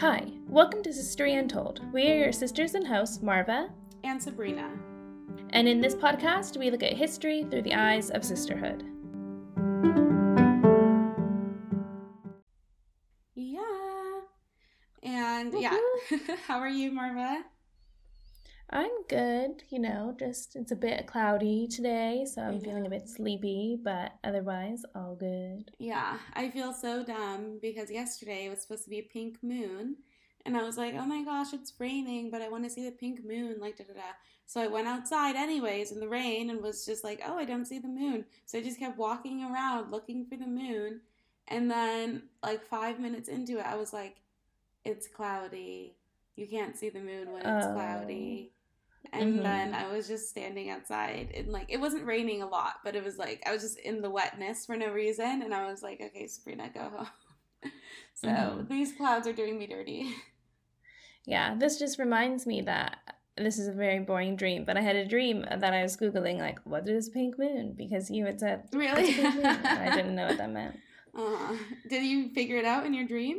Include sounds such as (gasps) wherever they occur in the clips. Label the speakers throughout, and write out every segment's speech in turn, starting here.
Speaker 1: Hi, welcome to Sistery Untold. We are your sisters in house, Marva,
Speaker 2: and Sabrina.
Speaker 1: and in this podcast, we look at history through the eyes of sisterhood.
Speaker 2: Yeah. And yeah, (laughs) how are you, Marva?
Speaker 1: I'm good, you know, just it's a bit cloudy today, so I'm mm-hmm. feeling a bit sleepy, but otherwise, all good.
Speaker 2: Yeah, I feel so dumb because yesterday it was supposed to be a pink moon. And I was like, oh my gosh, it's raining, but I want to see the pink moon, like da da da. So I went outside anyways in the rain and was just like, oh, I don't see the moon. So I just kept walking around looking for the moon. And then, like, five minutes into it, I was like, it's cloudy. You can't see the moon when it's
Speaker 1: Oh.
Speaker 2: cloudy. And
Speaker 1: Mhm.
Speaker 2: then I was just standing outside and like it wasn't raining a lot, but it was like I was just in the wetness for no reason and I was like, okay, Sabrina, go home. (laughs) so
Speaker 1: Mhm.
Speaker 2: these clouds are doing me dirty. (laughs)
Speaker 1: Yeah, this just reminds me that this is a very boring dream, but I had a dream that I was Googling, like, what is a pink moon? Because you had said,
Speaker 2: Really?
Speaker 1: Pink moon?" I didn't know what that meant. (laughs)
Speaker 2: uh, did you figure it out in your dream?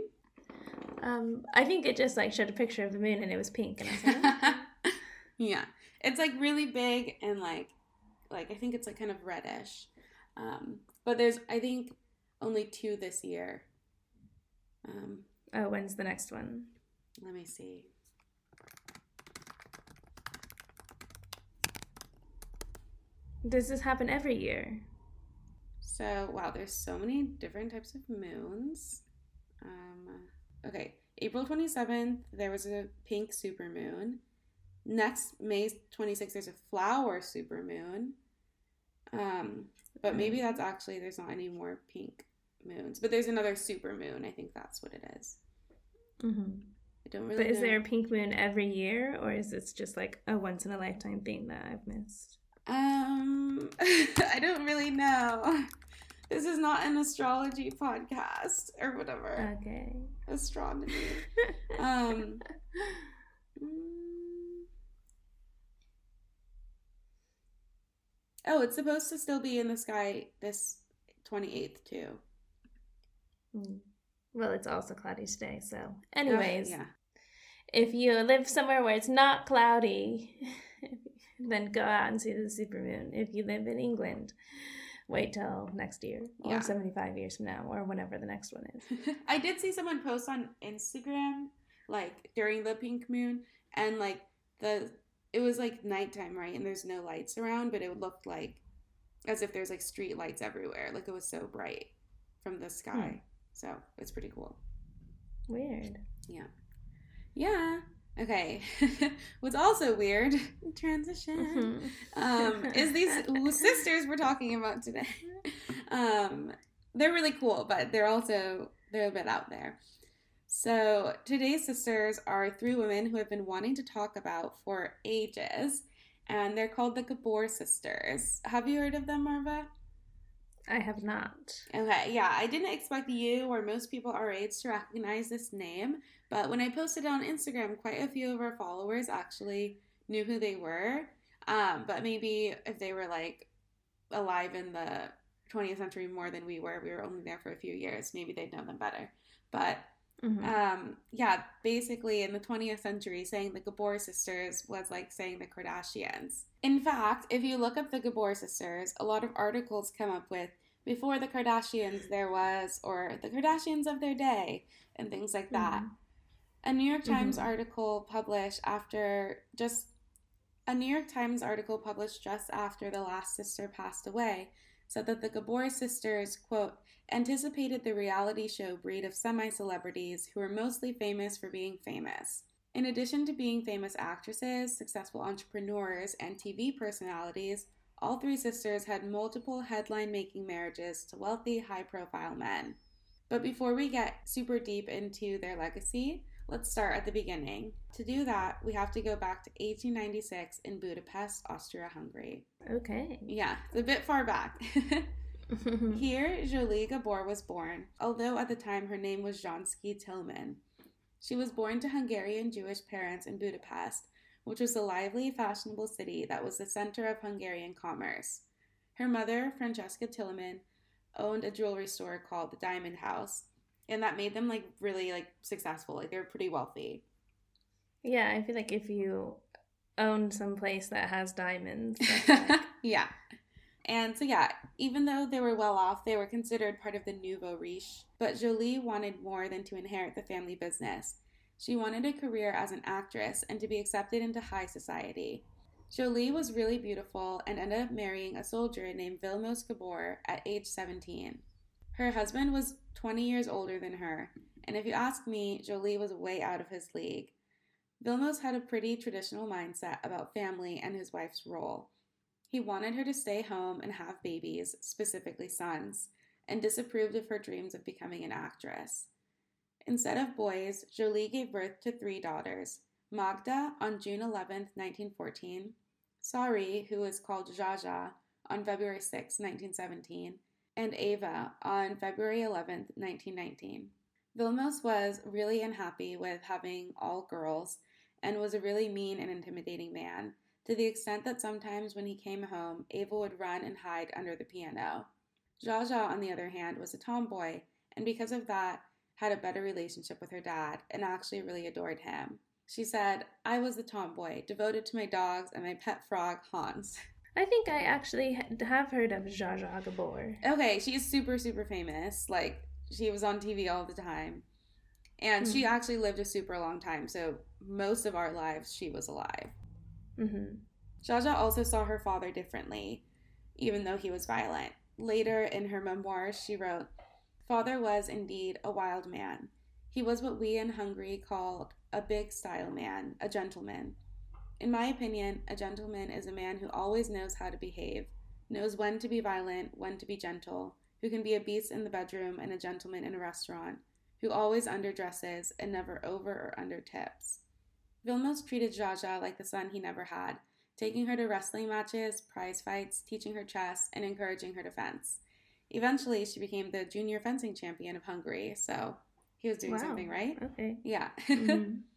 Speaker 1: Um, I think it just like showed a picture of the moon and it was pink, and I was like.
Speaker 2: Yeah. It's like really big and like like I think it's like kind of reddish. Um, but there's I think only two this year. Um,
Speaker 1: oh, when's the next one?
Speaker 2: let me see.
Speaker 1: Does this happen every year?
Speaker 2: So, wow, there's so many different types of moons. Um, okay, April 27th, there was a pink supermoon. Next, May 26th, there's a flower supermoon. Um, but maybe that's actually, there's not any more pink moons. But there's another supermoon. I think that's what it is.
Speaker 1: Mm-hmm.
Speaker 2: I don't really
Speaker 1: But is there a pink moon every year, or is this just like a once in a lifetime thing that I've missed?
Speaker 2: Um, (laughs) I don't really know. This is not an astrology podcast or whatever.
Speaker 1: Okay.
Speaker 2: Astronomy. (laughs) Um, (laughs) mm. Oh, it's supposed to still be in the sky this 28th too.
Speaker 1: Mm. Well, it's also cloudy today, so. Anyways,
Speaker 2: yeah.
Speaker 1: if you live somewhere where it's not cloudy, (laughs) then go out and see the supermoon. If you live in England, wait till next year or
Speaker 2: Yeah.
Speaker 1: 75 years from now or whenever the next one is. (laughs)
Speaker 2: I did see someone post on Instagram like during the pink moon and like the it was like nighttime, right? And there's no lights around, but it looked like as if there's like street lights everywhere. Like it was so bright from the sky. So it's pretty cool.
Speaker 1: Weird.
Speaker 2: Yeah. Yeah. Okay. (laughs) What's also weird, (laughs) transition,
Speaker 1: Mhm.
Speaker 2: um, is (laughs) these sisters we're talking about today. Um, they're really cool, but they're also they're a bit out there. So today's sisters are three women who have been wanting to talk about for ages, and they're called the Gabor sisters. Have you heard of them, Marva?
Speaker 1: I have not.
Speaker 2: Okay, yeah, I didn't expect you or most people our age to recognize this name, but when I posted it on Instagram, quite a few of our followers actually knew who they were. Um, but maybe if they were like alive in the 20th century more than we were, we were only there for a few years, maybe they'd know them better. But
Speaker 1: Mhm.
Speaker 2: um, yeah, basically in the 20th century, saying the Gabor sisters was like saying the Kardashians. In fact, if you look up the Gabor sisters, a lot of articles come up with before the Kardashians there was, or the Kardashians of their day, and things like that.
Speaker 1: Mhm.
Speaker 2: A New York Times
Speaker 1: Mhm.
Speaker 2: article published after just a New York Times article published just after the last sister passed away said that the Gabor sisters, quote, anticipated the reality show breed of semi celebrities who are mostly famous for being famous. In addition to being famous actresses, successful entrepreneurs, and TV personalities, all three sisters had multiple headline making marriages to wealthy, high profile men. But before we get super deep into their legacy, let's start at the beginning. To do that, we have to go back to 1896 in Budapest, Austria Hungary.
Speaker 1: Okay.
Speaker 2: Yeah, it's a bit far back. (laughs) Mm-hmm. (laughs) Here, Jolie Gabor was born, although at the time her name was Jansky Tillman. She was born to Hungarian Jewish parents in Budapest, which was a lively, fashionable city that was the center of Hungarian commerce. Her mother, Francesca Tillman, owned a jewelry store called the Diamond House. and that made them like really like successful. Like they were pretty wealthy.
Speaker 1: Yeah, I feel like if you own some place that has diamonds, (laughs) like,
Speaker 2: yeah. And so, yeah, even though they were well off, they were considered part of the nouveau riche. But Jolie wanted more than to inherit the family business. She wanted a career as an actress and to be accepted into high society. Jolie was really beautiful and ended up marrying a soldier named Vilmos Gabor at age 17. Her husband was 20 years older than her, and if you ask me, Jolie was way out of his league. Vilmos had a pretty traditional mindset about family and his wife's role. He wanted her to stay home and have babies, specifically sons, and disapproved of her dreams of becoming an actress. Instead of boys, Jolie gave birth to three daughters Magda on June 11, 1914, Sari, who was called Zsa Zsa, on February 6, 1917, and Ava on February 11, 1919. Vilmos was really unhappy with having all girls and was a really mean and intimidating man, to the extent that sometimes when he came home, Ava would run and hide under the piano. Zsa Zsa, on the other hand, was a tomboy, and because of that, had a better relationship with her dad and actually really adored him. She said, I was the tomboy, devoted to my dogs and my pet frog, Hans.
Speaker 1: I think I actually have heard of Zsa Zsa Gabor.
Speaker 2: Okay, she's super, super famous. Like, she was on TV all the time. And she
Speaker 1: Hmm.
Speaker 2: actually lived a super long time, so most of our lives she was alive.
Speaker 1: Hmm
Speaker 2: Zsa Zsa also saw her father differently, even though he was violent. Later in her memoirs, she wrote, Father was indeed a wild man. He was what we in Hungary called a big style man, a gentleman. In my opinion, a gentleman is a man who always knows how to behave, knows when to be violent, when to be gentle, who can be a beast in the bedroom and a gentleman in a restaurant, who always underdresses and never over or under tips. Vilmos treated Zsa Zsa like the son he never had, taking her to wrestling matches, prize fights, teaching her chess, and encouraging her defense. Eventually, she became the junior fencing champion of Hungary, so he was doing
Speaker 1: Wow.
Speaker 2: something right.
Speaker 1: Okay.
Speaker 2: Yeah.
Speaker 1: Mhm. (laughs)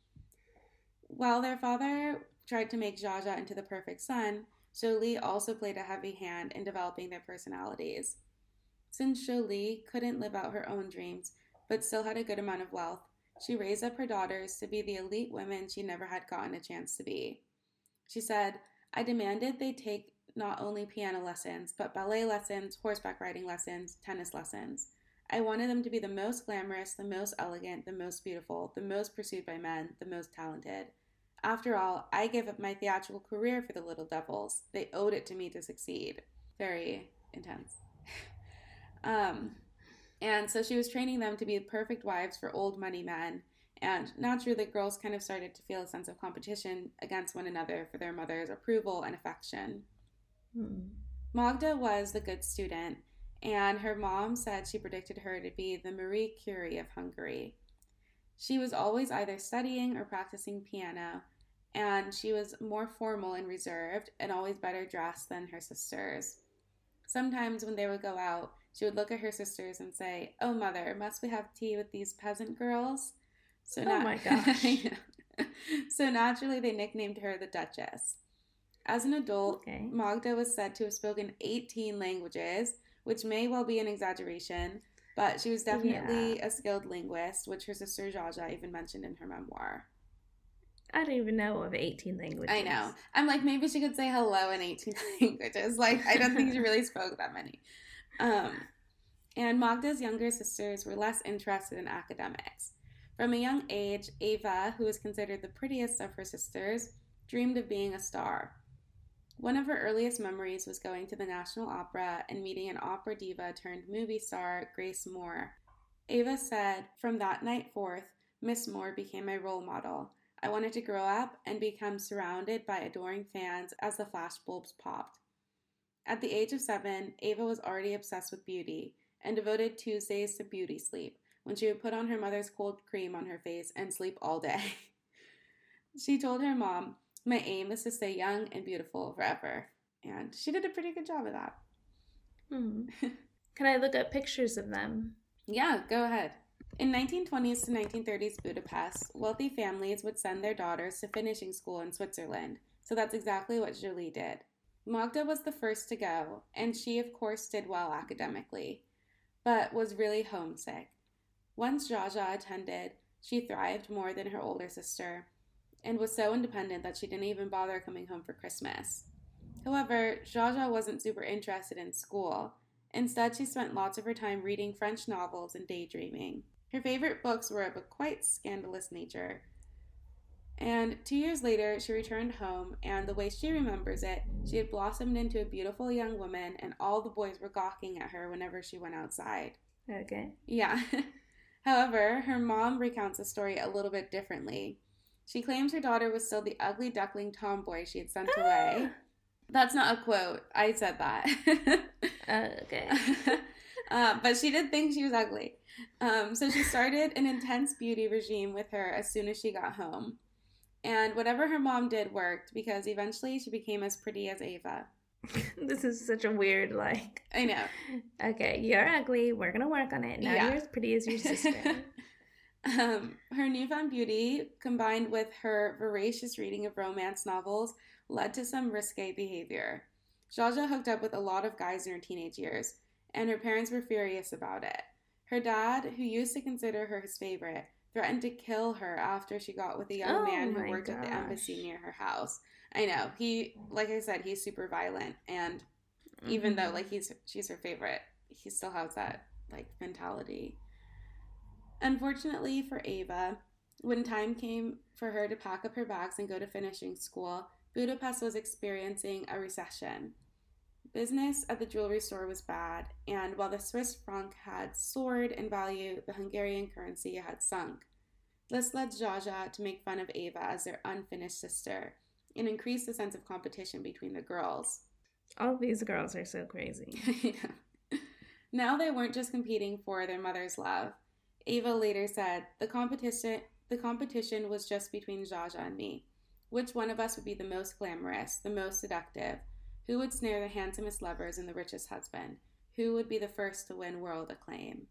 Speaker 2: While their father tried to make Zsa Zsa into the perfect son, Jolie also played a heavy hand in developing their personalities. Since Jolie couldn't live out her own dreams, but still had a good amount of wealth, she raised up her daughters to be the elite women she never had gotten a chance to be. She said, I demanded they take not only piano lessons, but ballet lessons, horseback riding lessons, tennis lessons. I wanted them to be the most glamorous, the most elegant, the most beautiful, the most pursued by men, the most talented. After all, I gave up my theatrical career for the Little Devils. They owed it to me to succeed. Very intense. (laughs) um, and so she was training them to be the perfect wives for old money men. And naturally, the girls kind of started to feel a sense of competition against one another for their mother's approval and affection.
Speaker 1: Hmm.
Speaker 2: Magda was the good student, and her mom said she predicted her to be the Marie Curie of Hungary. She was always either studying or practicing piano, and she was more formal and reserved and always better dressed than her sisters. Sometimes when they would go out, she would look at her sisters and say, Oh, mother, must we have tea with these peasant girls? So
Speaker 1: Oh my (laughs) gosh.
Speaker 2: So naturally, they nicknamed her the Duchess. As an adult,
Speaker 1: Okay.
Speaker 2: Magda was said to have spoken 18 languages, which may well be an exaggeration, but she was definitely a skilled linguist, which her sister Jaja even mentioned in her memoir.
Speaker 1: I don't even know of 18 languages.
Speaker 2: I know. I'm like, maybe she could say hello in 18 (laughs) languages. Like, I don't think she really spoke that many. Um, and Magda's younger sisters were less interested in academics. From a young age, Ava, who was considered the prettiest of her sisters, dreamed of being a star. One of her earliest memories was going to the National Opera and meeting an opera diva turned movie star, Grace Moore. Ava said, From that night forth, Miss Moore became my role model. I wanted to grow up and become surrounded by adoring fans as the flashbulbs popped. At the age of seven, Ava was already obsessed with beauty and devoted Tuesdays to beauty sleep when she would put on her mother's cold cream on her face and sleep all day. (laughs) she told her mom, My aim is to stay young and beautiful forever. And she did a pretty good job of that.
Speaker 1: Hmm. (laughs) Can I look up pictures of them?
Speaker 2: Yeah, go ahead. In 1920s to 1930s Budapest, wealthy families would send their daughters to finishing school in Switzerland, so that's exactly what Jolie did. Magda was the first to go, and she, of course, did well academically, but was really homesick. Once Zsa Zsa attended, she thrived more than her older sister and was so independent that she didn't even bother coming home for Christmas. However, Zsa Zsa wasn't super interested in school. Instead, she spent lots of her time reading French novels and daydreaming. Her favorite books were of a quite scandalous nature. And two years later, she returned home, and the way she remembers it, she had blossomed into a beautiful young woman, and all the boys were gawking at her whenever she went outside.
Speaker 1: Okay.
Speaker 2: Yeah. (laughs) However, her mom recounts the story a little bit differently. She claims her daughter was still the ugly duckling tomboy she had sent away. (gasps) That's not a quote. I said that.
Speaker 1: Uh, (laughs) okay. (laughs)
Speaker 2: uh, but she did think she was ugly. Um, so she started an intense beauty regime with her as soon as she got home. And whatever her mom did worked because eventually she became as pretty as Ava. (laughs)
Speaker 1: this is such a weird, like.
Speaker 2: I know.
Speaker 1: Okay, you're ugly. We're gonna work on it. Now
Speaker 2: Yeah.
Speaker 1: you're as pretty as your sister. (laughs)
Speaker 2: um, her newfound beauty, combined with her voracious reading of romance novels, led to some risque behavior. Zsa Zsa hooked up with a lot of guys in her teenage years, and her parents were furious about it. Her dad, who used to consider her his favorite, threatened to kill her after she got with a young
Speaker 1: Oh
Speaker 2: man who worked at the embassy near her house. I know. He like I said, he's super violent and even though
Speaker 1: Mhm.
Speaker 2: like he's she's her favorite, he still has that like mentality. Unfortunately for Ava, when time came for her to pack up her bags and go to finishing school, Budapest was experiencing a recession. Business at the jewelry store was bad, and while the Swiss franc had soared in value, the Hungarian currency had sunk. This led Zsa Zsa to make fun of Ava as their unfinished sister and increase the sense of competition between the girls.
Speaker 1: All these girls are so crazy. (laughs)
Speaker 2: Yeah. now they weren't just competing for their mother's love. Ava later said, "The competition the competition was just between Zsa Zsa and me. Which one of us would be the most glamorous, the most seductive? Who would snare the handsomest lovers and the richest husband? Who would be the first to win world acclaim?"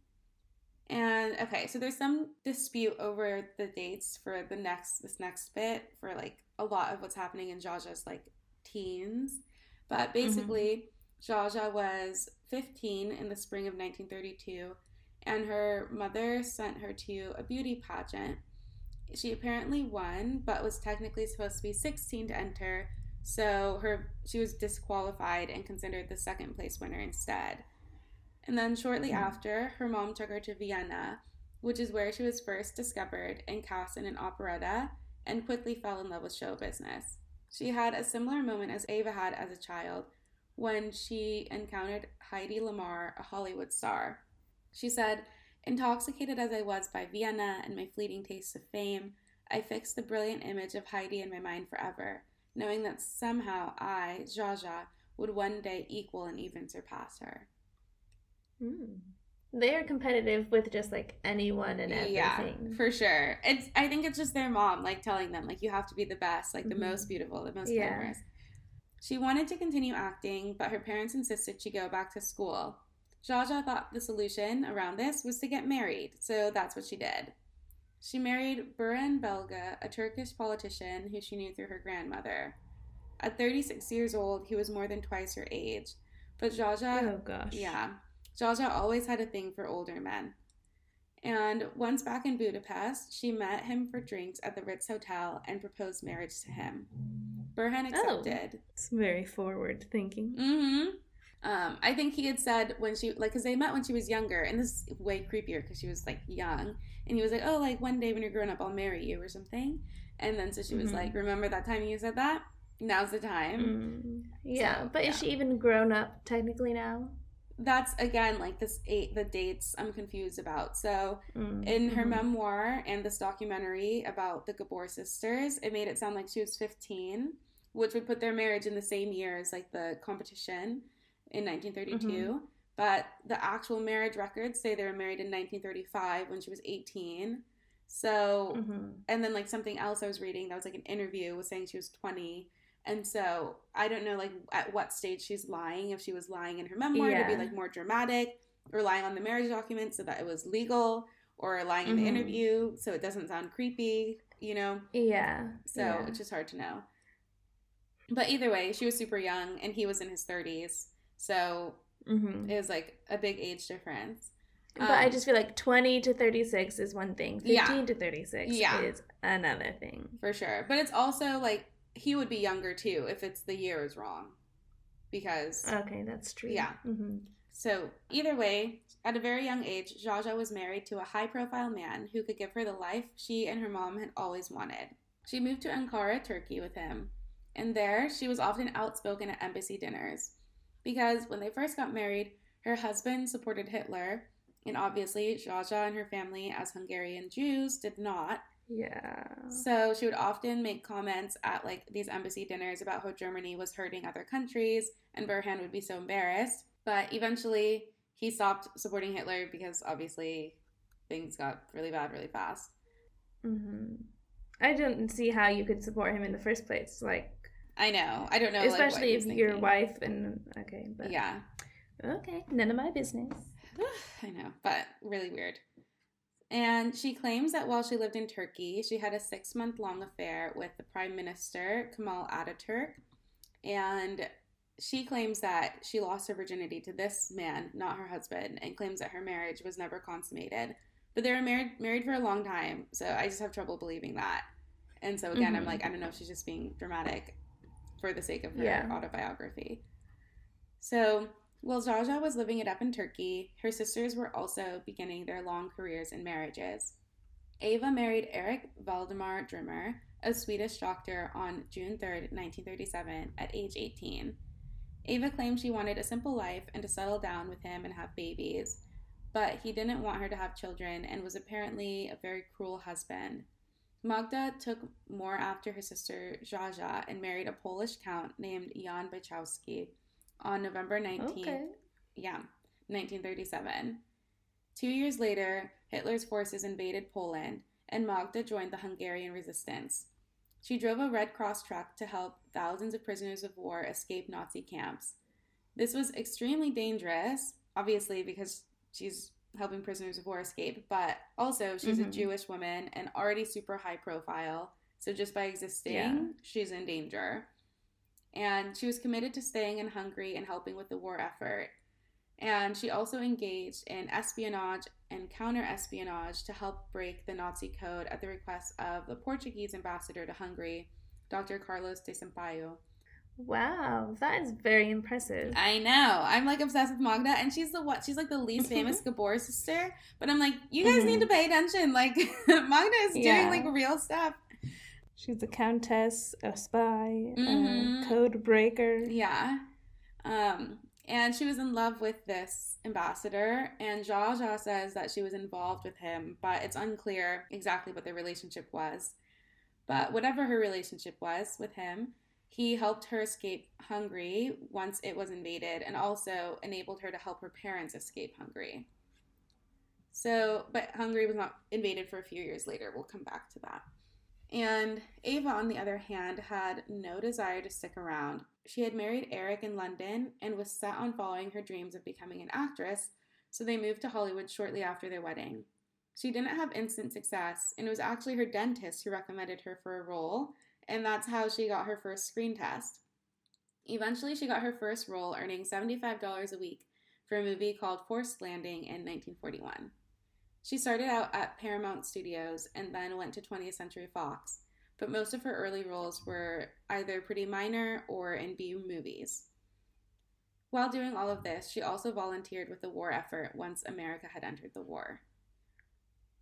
Speaker 2: And okay, so there's some dispute over the dates for the next this next bit for like a lot of what's happening in Zsa Zsa's like teens. But mm-hmm. basically, Zsa Zsa was 15 in the spring of 1932, and her mother sent her to a beauty pageant. She apparently won, but was technically supposed to be 16 to enter, so her she was disqualified and considered the second place winner instead. And then shortly
Speaker 1: Hmm.
Speaker 2: after, her mom took her to Vienna, which is where she was first discovered and cast in an operetta, and quickly fell in love with show business. She had a similar moment as Ava had as a child when she encountered Hedy Lamarr, a Hollywood star. She said, Intoxicated as I was by Vienna and my fleeting taste of fame, I fixed the brilliant image of Hedy in my mind forever, knowing that somehow I, Zsa Zsa, would one day equal and even surpass her.
Speaker 1: Mm. They are competitive with just like anyone and everything.
Speaker 2: Yeah, for sure. It's I think it's just their mom like telling them like you have to be the best, like the
Speaker 1: Mhm.
Speaker 2: most beautiful, the most
Speaker 1: Yeah.
Speaker 2: glamorous. She wanted to continue acting, but her parents insisted she go back to school. Zsa Zsa thought the solution around this was to get married, so that's what she did. She married Burhan Belge, a Turkish politician who she knew through her grandmother. At 36 years old, he was more than twice her age, but Zsa Zsa
Speaker 1: Oh gosh.
Speaker 2: yeah. Zsa Zsa always had a thing for older men. And once back in Budapest, she met him for drinks at the Ritz Hotel and proposed marriage to him. Burhan
Speaker 1: Oh.
Speaker 2: accepted.
Speaker 1: It's very forward thinking.
Speaker 2: Mm-hmm. Um, I think he had said when she like because they met when she was younger, and this is way creepier because she was like young, and he was like, "Oh, like one day when you're grown up, I'll marry you or something." And then so she was
Speaker 1: Mhm.
Speaker 2: like, "Remember that time you said that? Now's the time."
Speaker 1: Mm. Yeah,
Speaker 2: So,
Speaker 1: but
Speaker 2: yeah.
Speaker 1: is she even grown up technically now?
Speaker 2: That's again like this eight the dates I'm confused about. So
Speaker 1: Mm.
Speaker 2: in her
Speaker 1: Mhm.
Speaker 2: memoir and this documentary about the Gabor sisters, it made it sound like she was 15, which would put their marriage in the same year as like the competition in 1932.
Speaker 1: Mm-hmm.
Speaker 2: But the actual marriage records say they were married in 1935 when she was 18. So,
Speaker 1: Mhm.
Speaker 2: and then like something else I was reading that was like an interview was saying she was 20. And so I don't know like at what stage she's lying. If she was lying in her memoir to be like more dramatic, or lying on the marriage document so that it was legal, or lying in the
Speaker 1: Mhm.
Speaker 2: interview so it doesn't sound creepy, you know?
Speaker 1: Yeah.
Speaker 2: So
Speaker 1: yeah.
Speaker 2: it's just hard to know. But either way, she was super young and he was in his 30s. So
Speaker 1: Mhm.
Speaker 2: it was like a big age difference.
Speaker 1: But I
Speaker 2: Um,
Speaker 1: just feel like 20 to 36 is one thing. 15
Speaker 2: Yeah.
Speaker 1: to 36
Speaker 2: Yeah.
Speaker 1: is another thing.
Speaker 2: for sure. But it's also like he would be younger too if it's the year is wrong, because
Speaker 1: Okay, that's true.
Speaker 2: Yeah.
Speaker 1: hmm
Speaker 2: So, either way, at a very young age, Zsa Zsa was married to a high profile man who could give her the life she and her mom had always wanted. She moved to Ankara, Turkey with him, and there she was often outspoken at embassy dinners. Because when they first got married, her husband supported Hitler, and obviously Zsa Zsa and her family, as Hungarian Jews, did not.
Speaker 1: Yeah.
Speaker 2: So she would often make comments at like these embassy dinners about how Germany was hurting other countries, and Burhan would be so embarrassed. But eventually, he stopped supporting Hitler because obviously things got really bad really fast.
Speaker 1: hmm I don't see how you could support him in the first place. Like,
Speaker 2: I know. I don't know. like,
Speaker 1: especially
Speaker 2: he
Speaker 1: if your wife and okay, but
Speaker 2: Yeah,
Speaker 1: okay, none of my business. (sighs)
Speaker 2: I know, but really weird. And she claims that while she lived in Turkey, she had a six month long affair with the Prime Minister Kemal Ataturk. And she claims that she lost her virginity to this man, not her husband, and claims that her marriage was never consummated. But they were married married for a long time, so I just have trouble believing that. And so again, I'm
Speaker 1: Mhm.
Speaker 2: like, I don't know if she's just being dramatic for the sake of her
Speaker 1: Yeah.
Speaker 2: autobiography. So while Zsa Zsa was living it up in Turkey, her sisters were also beginning their long careers in marriages. Ava married Eric Valdemar Drimmer, a Swedish doctor, on June 3, 1937, at age 18. Ava claimed she wanted a simple life and to settle down with him and have babies, but he didn't want her to have children and was apparently a very cruel husband. Magda took more after her sister Zsa Zsa and married a Polish count named Jan Bachowski on November 19th,
Speaker 1: Okay.
Speaker 2: yeah, 1937. Two years later, Hitler's forces invaded Poland, and Magda joined the Hungarian resistance. She drove a Red Cross truck to help thousands of prisoners of war escape Nazi camps. This was extremely dangerous, obviously, because she's helping prisoners of war escape, but also she's a
Speaker 1: Mhm.
Speaker 2: Jewish woman and already super high profile. So just by existing,
Speaker 1: Yeah.
Speaker 2: she's in danger. And she was committed to staying in Hungary and helping with the war effort. And she also engaged in espionage and counter espionage to help break the Nazi code at the request of the Portuguese ambassador to Hungary, Dr. Carlos de Sampaio.
Speaker 1: Wow, that is very impressive.
Speaker 2: I know. I'm like obsessed with Magda, and she's the what? She's like the least (laughs) famous Gabor sister. But I'm like, you guys need to pay attention. Like (laughs) Magda is
Speaker 1: Yeah.
Speaker 2: doing like real stuff.
Speaker 1: She's a countess, a spy,
Speaker 2: Mhm.
Speaker 1: a code breaker.
Speaker 2: Yeah. Um, and she was in love with this ambassador, and Zsa Zsa says that she was involved with him, but it's unclear exactly what their relationship was. But whatever her relationship was with him, he helped her escape Hungary once it was invaded and also enabled her to help her parents escape Hungary. So, but Hungary was not invaded for a few years later. We'll come back to that. And Ava, on the other hand, had no desire to stick around. She had married Eric in London and was set on following her dreams of becoming an actress, so they moved to Hollywood shortly after their wedding. She didn't have instant success, and it was actually her dentist who recommended her for a role, and that's how she got her first screen test. Eventually, she got her first role, earning $75 a week for a movie called Forced Landing in 1941. She started out at Paramount Studios and then went to 20th Century Fox, but most of her early roles were either pretty minor or in B movies. While doing all of this, she also volunteered with the war effort once America had entered the war.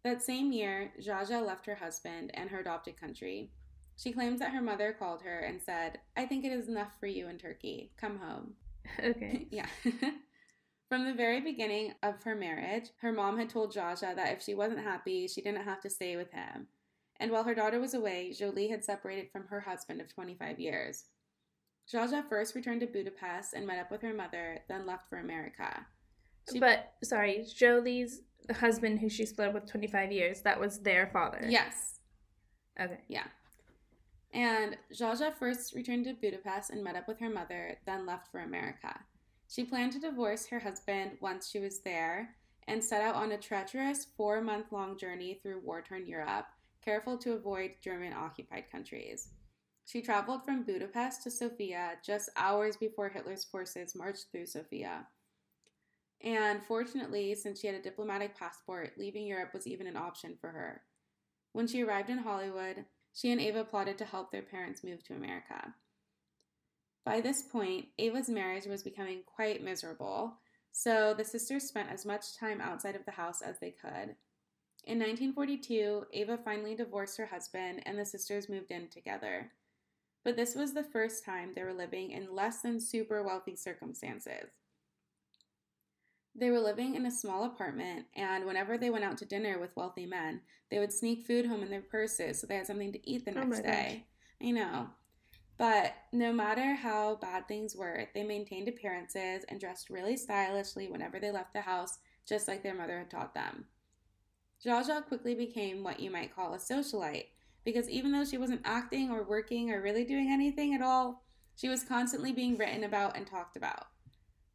Speaker 2: That same year, Zsa Zsa left her husband and her adopted country. She claims that her mother called her and said, I think it is enough for you in Turkey. Come home. (laughs)
Speaker 1: Okay. (laughs)
Speaker 2: yeah. (laughs) From the very beginning of her marriage, her mom had told Zsa Zsa that if she wasn't happy, she didn't have to stay with him. And while her daughter was away, Jolie had separated from her husband of 25 years. Zsa Zsa first returned to Budapest and met up with her mother, then left for America. She-
Speaker 1: But sorry, Jolie's husband, who she split up with 25 years, that was their father.
Speaker 2: Yes.
Speaker 1: Okay.
Speaker 2: Yeah. And Zsa Zsa first returned to Budapest and met up with her mother, then left for America. She planned to divorce her husband once she was there and set out on a treacherous four month long journey through war torn Europe, careful to avoid German occupied countries. She traveled from Budapest to Sofia just hours before Hitler's forces marched through Sofia. And fortunately, since she had a diplomatic passport, leaving Europe was even an option for her. When she arrived in Hollywood, she and Ava plotted to help their parents move to America. By this point, Ava's marriage was becoming quite miserable, so the sisters spent as much time outside of the house as they could. In 1942, Ava finally divorced her husband and the sisters moved in together. But this was the first time they were living in less than super wealthy circumstances. They were living in a small apartment, and whenever they went out to dinner with wealthy men, they would sneak food home in their purses so they had something to eat the
Speaker 1: Oh
Speaker 2: next
Speaker 1: my
Speaker 2: day. I know. But no matter how bad things were, they maintained appearances and dressed really stylishly whenever they left the house, just like their mother had taught them. Zsa Zsa quickly became what you might call a socialite, because even though she wasn't acting or working or really doing anything at all, she was constantly being written about and talked about.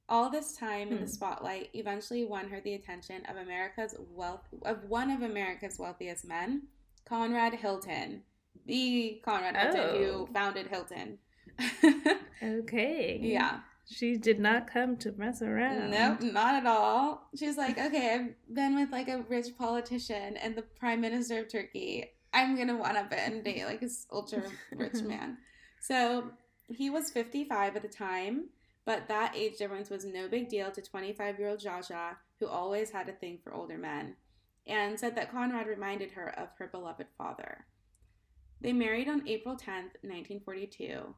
Speaker 2: All this time in the
Speaker 1: Hmm.
Speaker 2: spotlight eventually won her the attention of America's wealth of one of America's wealthiest men, Conrad Hilton, the Conrad Hilton
Speaker 1: Oh.
Speaker 2: who founded Hilton. (laughs)
Speaker 1: Okay.
Speaker 2: yeah.
Speaker 1: She did not come to mess around.
Speaker 2: Nope, not at all. She's like, okay, I've been with like a rich politician and the prime minister of Turkey. I'm gonna want to and date like this ultra rich (laughs) man. So he was 55 at the time, but that age difference was no big deal to 25 year old Zsa Zsa, who always had a thing for older men, and said that Conrad reminded her of her beloved father. They married on April 10th, 1942.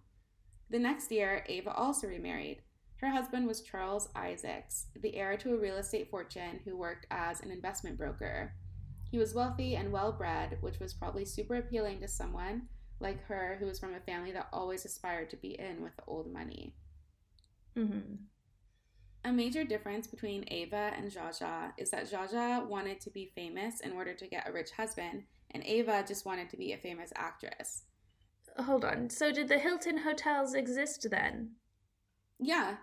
Speaker 2: The next year, Ava also remarried. Her husband was Charles Isaacs, the heir to a real estate fortune who worked as an investment broker. He was wealthy and well bred, which was probably super appealing to someone like her who was from a family that always aspired to be in with the old money.
Speaker 1: Hmm
Speaker 2: A major difference between Ava and Zsa Zsa is that Zsa Zsa wanted to be famous in order to get a rich husband, and Ava just wanted to be a famous actress.
Speaker 1: Hold on. So did the Hilton hotels exist then?
Speaker 2: Yeah,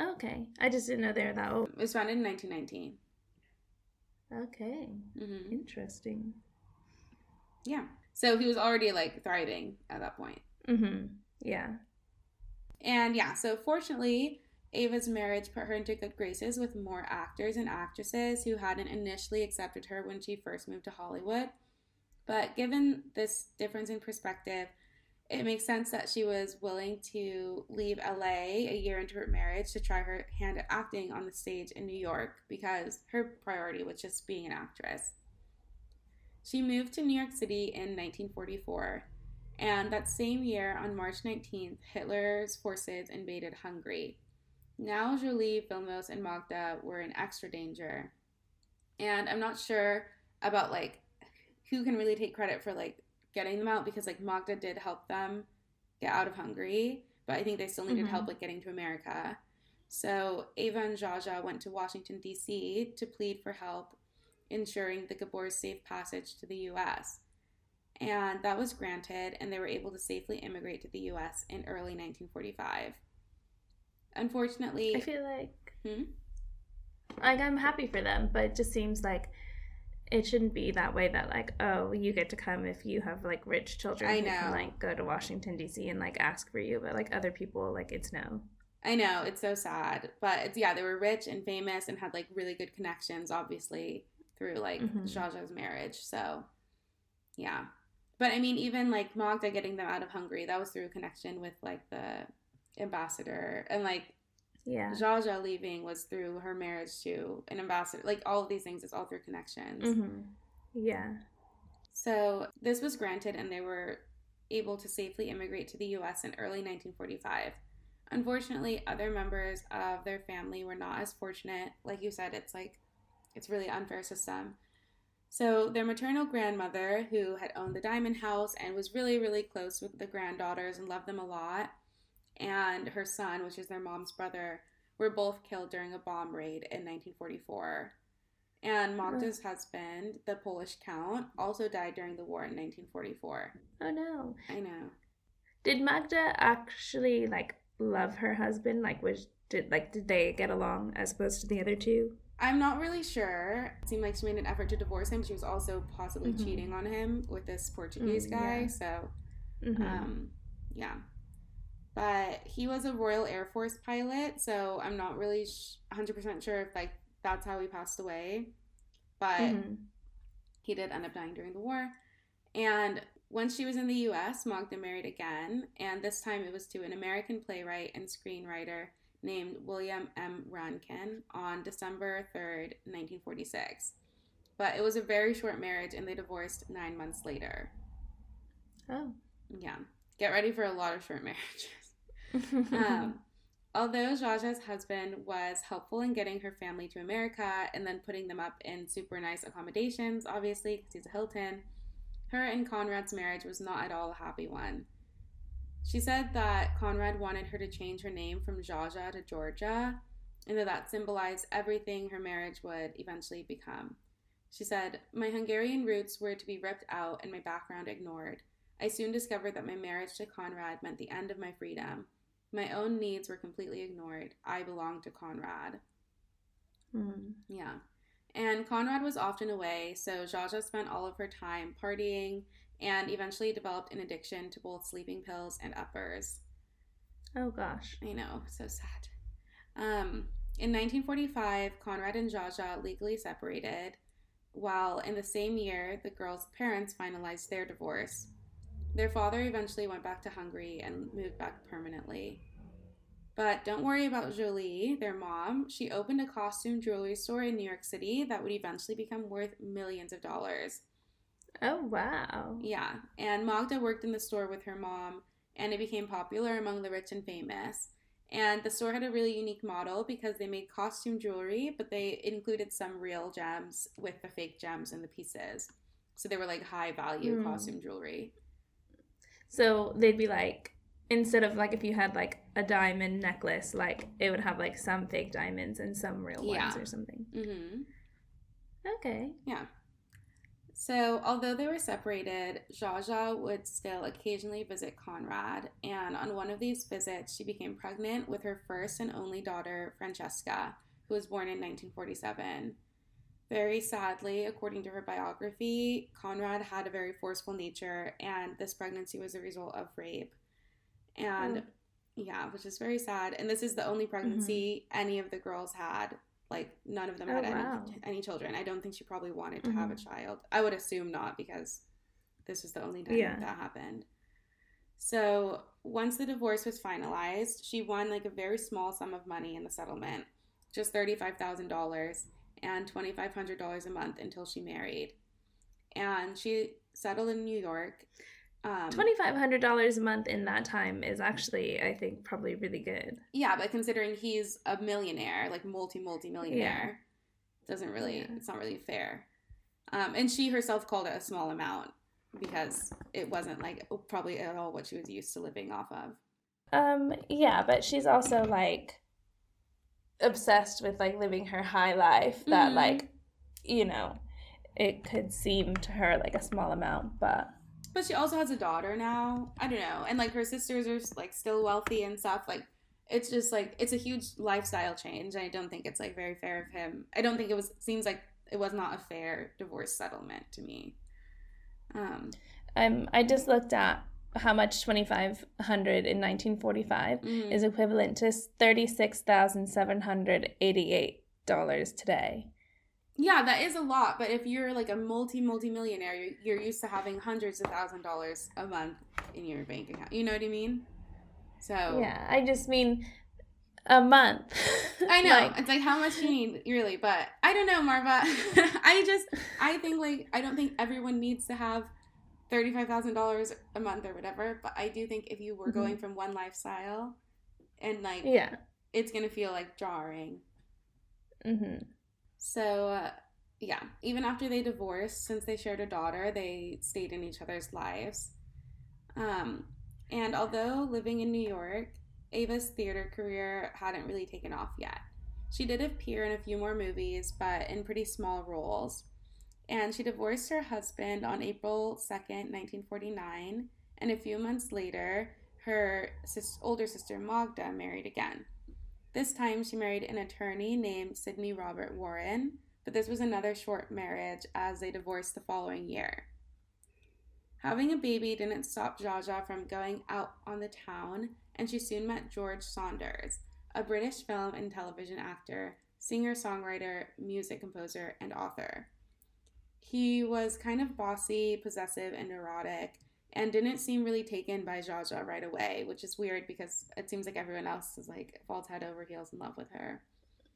Speaker 1: Okay. I just didn't know they were that old.
Speaker 2: it was founded in 1919.
Speaker 1: Okay.
Speaker 2: hmm
Speaker 1: Interesting.
Speaker 2: Yeah. So he was already like thriving at that point.
Speaker 1: Mm-hmm. Yeah.
Speaker 2: And yeah, so fortunately, Ava's marriage put her into good graces with more actors and actresses who hadn't initially accepted her when she first moved to Hollywood. But given this difference in perspective, it makes sense that she was willing to leave LA a year into her marriage to try her hand at acting on the stage in New York because her priority was just being an actress. She moved to New York City in 1944, and that same year, on March 19th, Hitler's forces invaded Hungary. Now Jolie, Vilmos, and Magda were in extra danger. And I'm not sure about like who can really take credit for like getting them out because like Magda did help them get out of Hungary, but I think they still needed
Speaker 1: Mhm.
Speaker 2: help like getting to America. So Ava and Zsa Zsa went to Washington D.C. to plead for help, ensuring the Gabor's safe passage to the U.S. And that was granted, and they were able to safely immigrate to the U.S. in early 1945. Unfortunately,
Speaker 1: I feel like
Speaker 2: Hmm?
Speaker 1: like I'm happy for them, but it just seems like it shouldn't be that way that like, oh, you get to come if you have like rich children
Speaker 2: I
Speaker 1: who can like go to Washington DC and like ask for you, but like other people like it's no.
Speaker 2: I know it's so sad, but it's yeah, they were rich and famous and had like really good connections, obviously through like.
Speaker 1: Zsa
Speaker 2: Zsa's marriage. So yeah, but I mean, even like Magda getting them out of Hungary, that was through a connection with like the ambassador, and like
Speaker 1: Yeah.
Speaker 2: Zsa Zsa leaving was through her marriage to an ambassador. Like all of these things, it's all through connections.
Speaker 1: Mm-hmm. Yeah.
Speaker 2: So this was granted, and they were able to safely immigrate to the U.S. in early 1945. Unfortunately, other members of their family were not as fortunate. Like you said, it's like it's really unfair system. So their maternal grandmother, who had owned the Diamond House and was really, really close with the granddaughters and loved them a lot, and her son, which is their mom's brother, were both killed during a bomb raid in 1944. And Magda's husband, the Polish count, also died during the war in 1944.
Speaker 1: Oh no.
Speaker 2: I know.
Speaker 1: Did Magda actually like love her husband? Like was did like did they get along as opposed to the other two?
Speaker 2: I'm not really sure. It seemed like she made an effort to divorce him. She was also possibly
Speaker 1: Mhm.
Speaker 2: cheating on him with this Portuguese
Speaker 1: Mm,
Speaker 2: guy.
Speaker 1: yeah.
Speaker 2: So,
Speaker 1: Mm-hmm.
Speaker 2: um, yeah. but he was a Royal Air Force pilot, so I'm not really sh- 100% sure if like that's how he passed away. But
Speaker 1: Mhm.
Speaker 2: he did end up dying during the war. And once she was in the US, Magda married again, and this time it was to an American playwright and screenwriter named William M. Rankin on December 3rd, 1946. But it was a very short marriage and they divorced nine months later.
Speaker 1: Oh.
Speaker 2: Yeah. Get ready for a lot of short (laughs) marriages. (laughs) Um, although Zsa Zsa's husband was helpful in getting her family to America and then putting them up in super nice accommodations, obviously, because he's a Hilton, her and Conrad's marriage was not at all a happy one. She said that Conrad wanted her to change her name from Zsa Zsa to Georgia, and that that symbolized everything her marriage would eventually become. She said, My Hungarian roots were to be ripped out and my background ignored. I soon discovered that my marriage to Conrad meant the end of my freedom. My own needs were completely ignored. I belonged to Conrad.
Speaker 1: Mhm.
Speaker 2: Yeah. And Conrad was often away, so Zsa Zsa spent all of her time partying and eventually developed an addiction to both sleeping pills and uppers.
Speaker 1: Oh gosh.
Speaker 2: I know, so sad. Um, in 1945, Conrad and Zsa Zsa legally separated, while in the same year, the girls' parents finalized their divorce. Their father eventually went back to Hungary and moved back permanently. But don't worry about Jolie, their mom. She opened a costume jewelry store in New York City that would eventually become worth millions of dollars.
Speaker 1: Oh wow.
Speaker 2: Yeah, and Magda worked in the store with her mom, and it became popular among the rich and famous. And the store had a really unique model because they made costume jewelry, but they included some real gems with the fake gems in the pieces. So they were like high value
Speaker 1: Hmm.
Speaker 2: costume jewelry.
Speaker 1: So they'd be like, instead of like if you had like a diamond necklace, like it would have like some fake diamonds and some real ones
Speaker 2: Yeah.
Speaker 1: or something.
Speaker 2: Mm-hmm.
Speaker 1: Okay.
Speaker 2: Yeah. So, although they were separated, Zsa Zsa would still occasionally visit Conrad, and on one of these visits, she became pregnant with her first and only daughter, Francesca, who was born in 1947. Very sadly, according to her biography, Conrad had a very forceful nature, and this pregnancy was a result of rape. And
Speaker 1: Oh.
Speaker 2: yeah, which is very sad. And this is the only mm-hmm. pregnancy any of the girls had. Like none of them
Speaker 1: Oh,
Speaker 2: had
Speaker 1: wow.
Speaker 2: any any children. I don't think she probably wanted to have a mm-hmm. child. I would assume not because this was the only time
Speaker 1: Yeah.
Speaker 2: that happened. So once the divorce was finalized, she won like a very small sum of money in the settlement, just thirty five thousand dollars and twenty five hundred dollars a month until she married, and she settled in New York. Um,
Speaker 1: Twenty five hundred dollars a month in that time is actually, I think, probably really good.
Speaker 2: Yeah, but considering he's a millionaire, like multi multi millionaire, doesn't really
Speaker 1: Yeah.
Speaker 2: it's not really fair. Um, and she herself called it a small amount because it wasn't like probably at all what she was used to living off of.
Speaker 1: Um, yeah, but she's also like obsessed with like living her high life that
Speaker 2: Mhm.
Speaker 1: like, you know, it could seem to her like a small amount, but
Speaker 2: But she also has a daughter now. I don't know, and like her sisters are like still wealthy and stuff. Like it's just like it's a huge lifestyle change. I don't think it's like very fair of him. I don't think it was. Seems like it was not a fair divorce settlement to me. Um.
Speaker 1: um I just looked at how much 2500 in 1945
Speaker 2: mhm.
Speaker 1: is equivalent to $36,788 today.
Speaker 2: Yeah, that is a lot, but if you're like a multi multi millionaire, you're, you're used to having hundreds of thousand dollars a month in your bank account. You know what I mean? So
Speaker 1: Yeah, I just mean a month.
Speaker 2: I (laughs) know
Speaker 1: Like,
Speaker 2: it's like how much you need really, but I don't know, Marva. (laughs) I just I think like I don't think everyone needs to have thirty five thousand dollars a month or whatever, but I do think if you were
Speaker 1: Mhm.
Speaker 2: going from one lifestyle and like
Speaker 1: yeah.
Speaker 2: it's gonna feel like jarring.
Speaker 1: hmm
Speaker 2: So, uh, yeah, even after they divorced, since they shared a daughter, they stayed in each other's lives. Um, and although living in New York, Ava's theater career hadn't really taken off yet. She did appear in a few more movies, but in pretty small roles. And she divorced her husband on April 2nd, 1949. And a few months later, her sis- older sister Magda married again. This time, she married an attorney named Sidney Robert Warren, but this was another short marriage as they divorced the following year. Having a baby didn't stop Zsa from going out on the town, and she soon met George Saunders, a British film and television actor, singer songwriter, music composer, and author. He was kind of bossy, possessive, and neurotic, and didn't seem really taken by Zsa Zsa right away, which is weird because it seems like everyone else is like falls head over heels in love with her.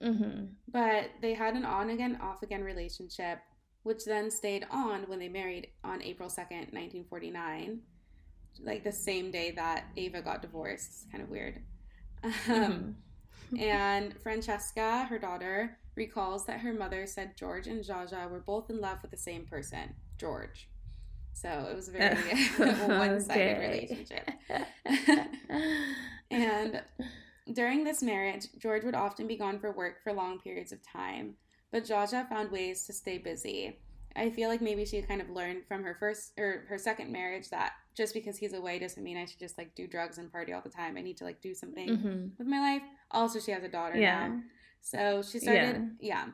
Speaker 1: Mm-hmm.
Speaker 2: But they had an on again, off again relationship, which then stayed on when they married on April 2nd, 1949, like the same day that Ava got divorced. It's kind of weird. Um, (laughs) and Francesca, her daughter, recalls that her mother said George and Zsa Zsa were both in love with the same person, George. So it was a very (laughs) one sided relationship. (laughs) and during this marriage, George would often be gone for work for long periods of time, but Zsa found ways to stay busy. I feel like maybe she kind of learned from her first or her second marriage that just because he's away doesn't mean I should just like do drugs and party all the time. I need to like do something
Speaker 1: mm-hmm.
Speaker 2: with my life. Also, she has a daughter
Speaker 1: Yeah.
Speaker 2: now. So she started, yeah.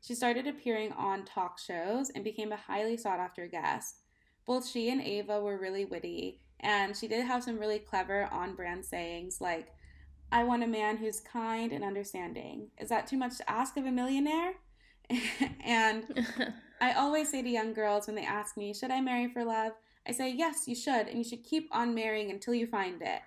Speaker 2: She started appearing on talk shows and became a highly sought after guest. Both she and Ava were really witty, and she did have some really clever on brand sayings like, I want a man who's kind and understanding. Is that too much to ask of a millionaire? (laughs) and (laughs) I always say to young girls when they ask me, Should I marry for love? I say, Yes, you should, and you should keep on marrying until you find it.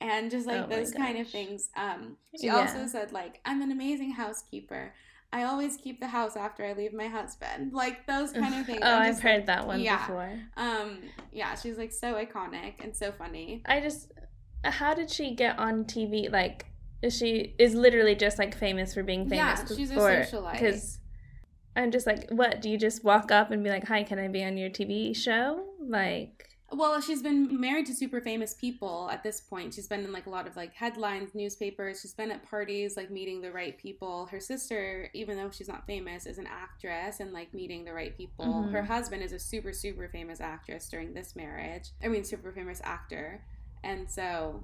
Speaker 2: And just like
Speaker 1: Oh
Speaker 2: those kind of things. Um, she
Speaker 1: Yeah.
Speaker 2: also said, like, I'm an amazing housekeeper. I always keep the house after I leave my husband. Like those kind of (laughs) things.
Speaker 1: oh, I've heard that one
Speaker 2: yeah.
Speaker 1: before.
Speaker 2: Um, yeah, she's like so iconic and so funny.
Speaker 1: I just, how did she get on TV? Like, is she is literally just like famous for being famous.
Speaker 2: Yeah, she's a socialite.
Speaker 1: Because I'm just like, what? Do you just walk up and be like, "Hi, can I be on your TV show?" Like,
Speaker 2: Well, she's been married to super famous people at this point. She's been in like a lot of like headlines, newspapers. She's been at parties, like meeting the right people. Her sister, even though she's not famous, is an actress and like meeting the right people.
Speaker 1: Mhm.
Speaker 2: Her husband is a super, super famous actress during this marriage. I mean, super famous actor. And so,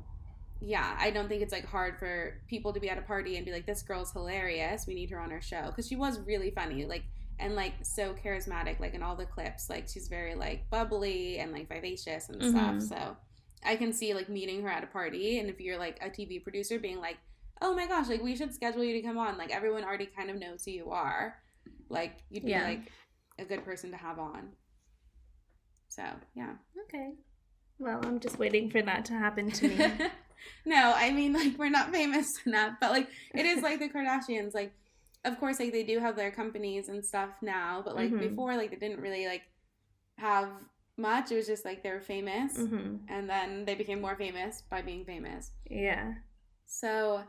Speaker 2: yeah, I don't think it's like hard for people to be at a party and be like, this girl's hilarious. We need her on our show. Because she was really funny. Like, and like so charismatic like in all the clips like she's very like bubbly and like vivacious and
Speaker 1: Mhm.
Speaker 2: stuff so i can see like meeting her at a party and if you're like a tv producer being like oh my gosh like we should schedule you to come on like everyone already kind of knows who you are like you'd be
Speaker 1: Yeah.
Speaker 2: like a good person to have on so yeah
Speaker 1: okay. Well, I'm just waiting for that to happen to me. (laughs)
Speaker 2: no, I mean like we're not famous (laughs) enough, but like it is like the (laughs) Kardashians. Like, of course, like they do have their companies and stuff now, but like
Speaker 1: Mhm.
Speaker 2: before, like they didn't really like have much. It was just like they were famous,
Speaker 1: hmm
Speaker 2: and then they became more famous by being famous.
Speaker 1: Yeah.
Speaker 2: So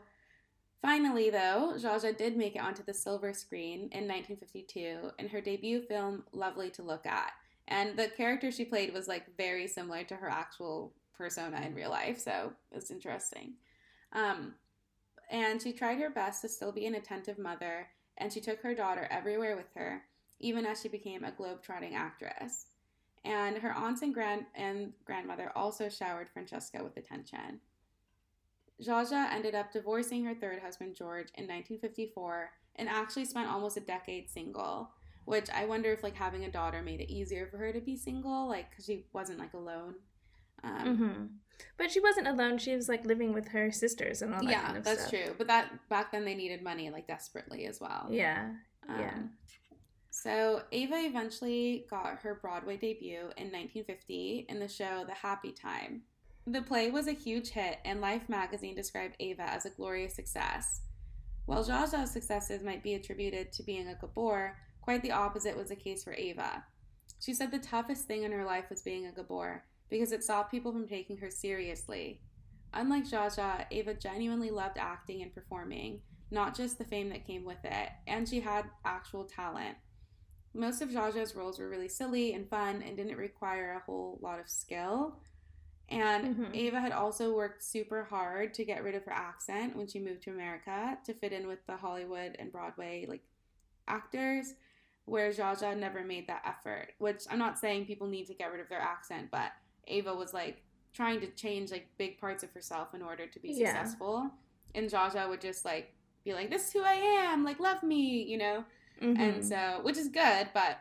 Speaker 2: finally, though, Zsa Zsa did make it onto the silver screen in 1952 in her debut film "Lovely to Look At," and the character she played was like very similar to her actual persona in real life. So it's interesting. Um, and she tried her best to still be an attentive mother, and she took her daughter everywhere with her, even as she became a globe-trotting actress. And her aunts and grand and grandmother also showered Francesca with attention. Zsa ended up divorcing her third husband George in 1954 and actually spent almost a decade single, which I wonder if like having a daughter made it easier for her to be single, like because she wasn't like alone. Um,
Speaker 1: hmm But she wasn't alone. She was like living with her sisters and all that
Speaker 2: yeah,
Speaker 1: kind of
Speaker 2: that's
Speaker 1: stuff.
Speaker 2: true. But that back then they needed money like desperately as well.
Speaker 1: Yeah.
Speaker 2: Um,
Speaker 1: yeah.
Speaker 2: So Ava eventually got her Broadway debut in 1950 in the show The Happy Time. The play was a huge hit, and Life magazine described Ava as a glorious success. While Zsa Zsa's successes might be attributed to being a Gabor, quite the opposite was the case for Ava. She said the toughest thing in her life was being a Gabor because it stopped people from taking her seriously. Unlike Zsa Zsa, Ava genuinely loved acting and performing, not just the fame that came with it, and she had actual talent. Most of Zsa Zsa's roles were really silly and fun and didn't require a whole lot of skill. And
Speaker 1: Mhm.
Speaker 2: Ava had also worked super hard to get rid of her accent when she moved to America to fit in with the Hollywood and Broadway like actors, where Zsa Zsa never made that effort. Which I'm not saying people need to get rid of their accent, but Ava was like trying to change like big parts of herself in order to be
Speaker 1: Yeah.
Speaker 2: successful. And Zsa Zsa would just like be like, "This is who I am. Like, love me," you know
Speaker 1: Mhm.
Speaker 2: and so which is good but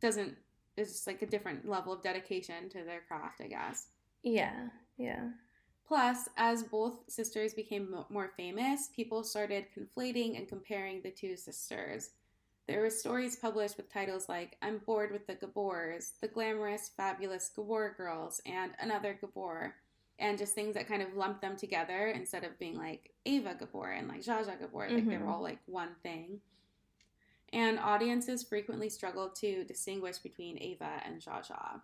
Speaker 2: doesn't is just like a different level of dedication to their craft, I guess.
Speaker 1: Yeah, yeah.
Speaker 2: Plus, as both sisters became more famous, people started conflating and comparing the two sisters. There were stories published with titles like I'm Bored with the Gabors, The Glamorous, Fabulous Gabor Girls, and Another Gabor, and just things that kind of lumped them together instead of being like Ava Gabor and like Zsa Zsa Gabor. Like they were
Speaker 1: Mhm.
Speaker 2: all like one thing. And audiences frequently struggled to distinguish between Ava and Zsa Zsa.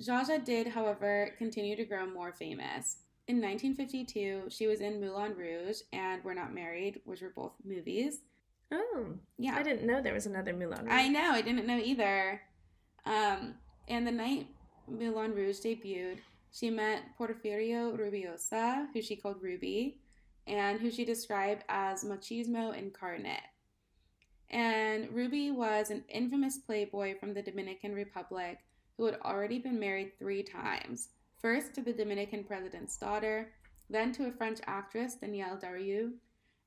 Speaker 2: Zsa Zsa did, however, continue to grow more famous. In 1952, she was in Moulin Rouge and We're Not Married, which were both movies.
Speaker 1: Oh,
Speaker 2: Yeah.
Speaker 1: I didn't know there was another Moulin Rouge.
Speaker 2: I know, I didn't know either. Um, and the night Moulin Rouge debuted, she met Porfirio Rubirosa, who she called Ruby, and who she described as machismo incarnate. And Ruby was an infamous playboy from the Dominican Republic who had already been married three times. First to the Dominican president's daughter, then to a French actress, Danielle Darrieux,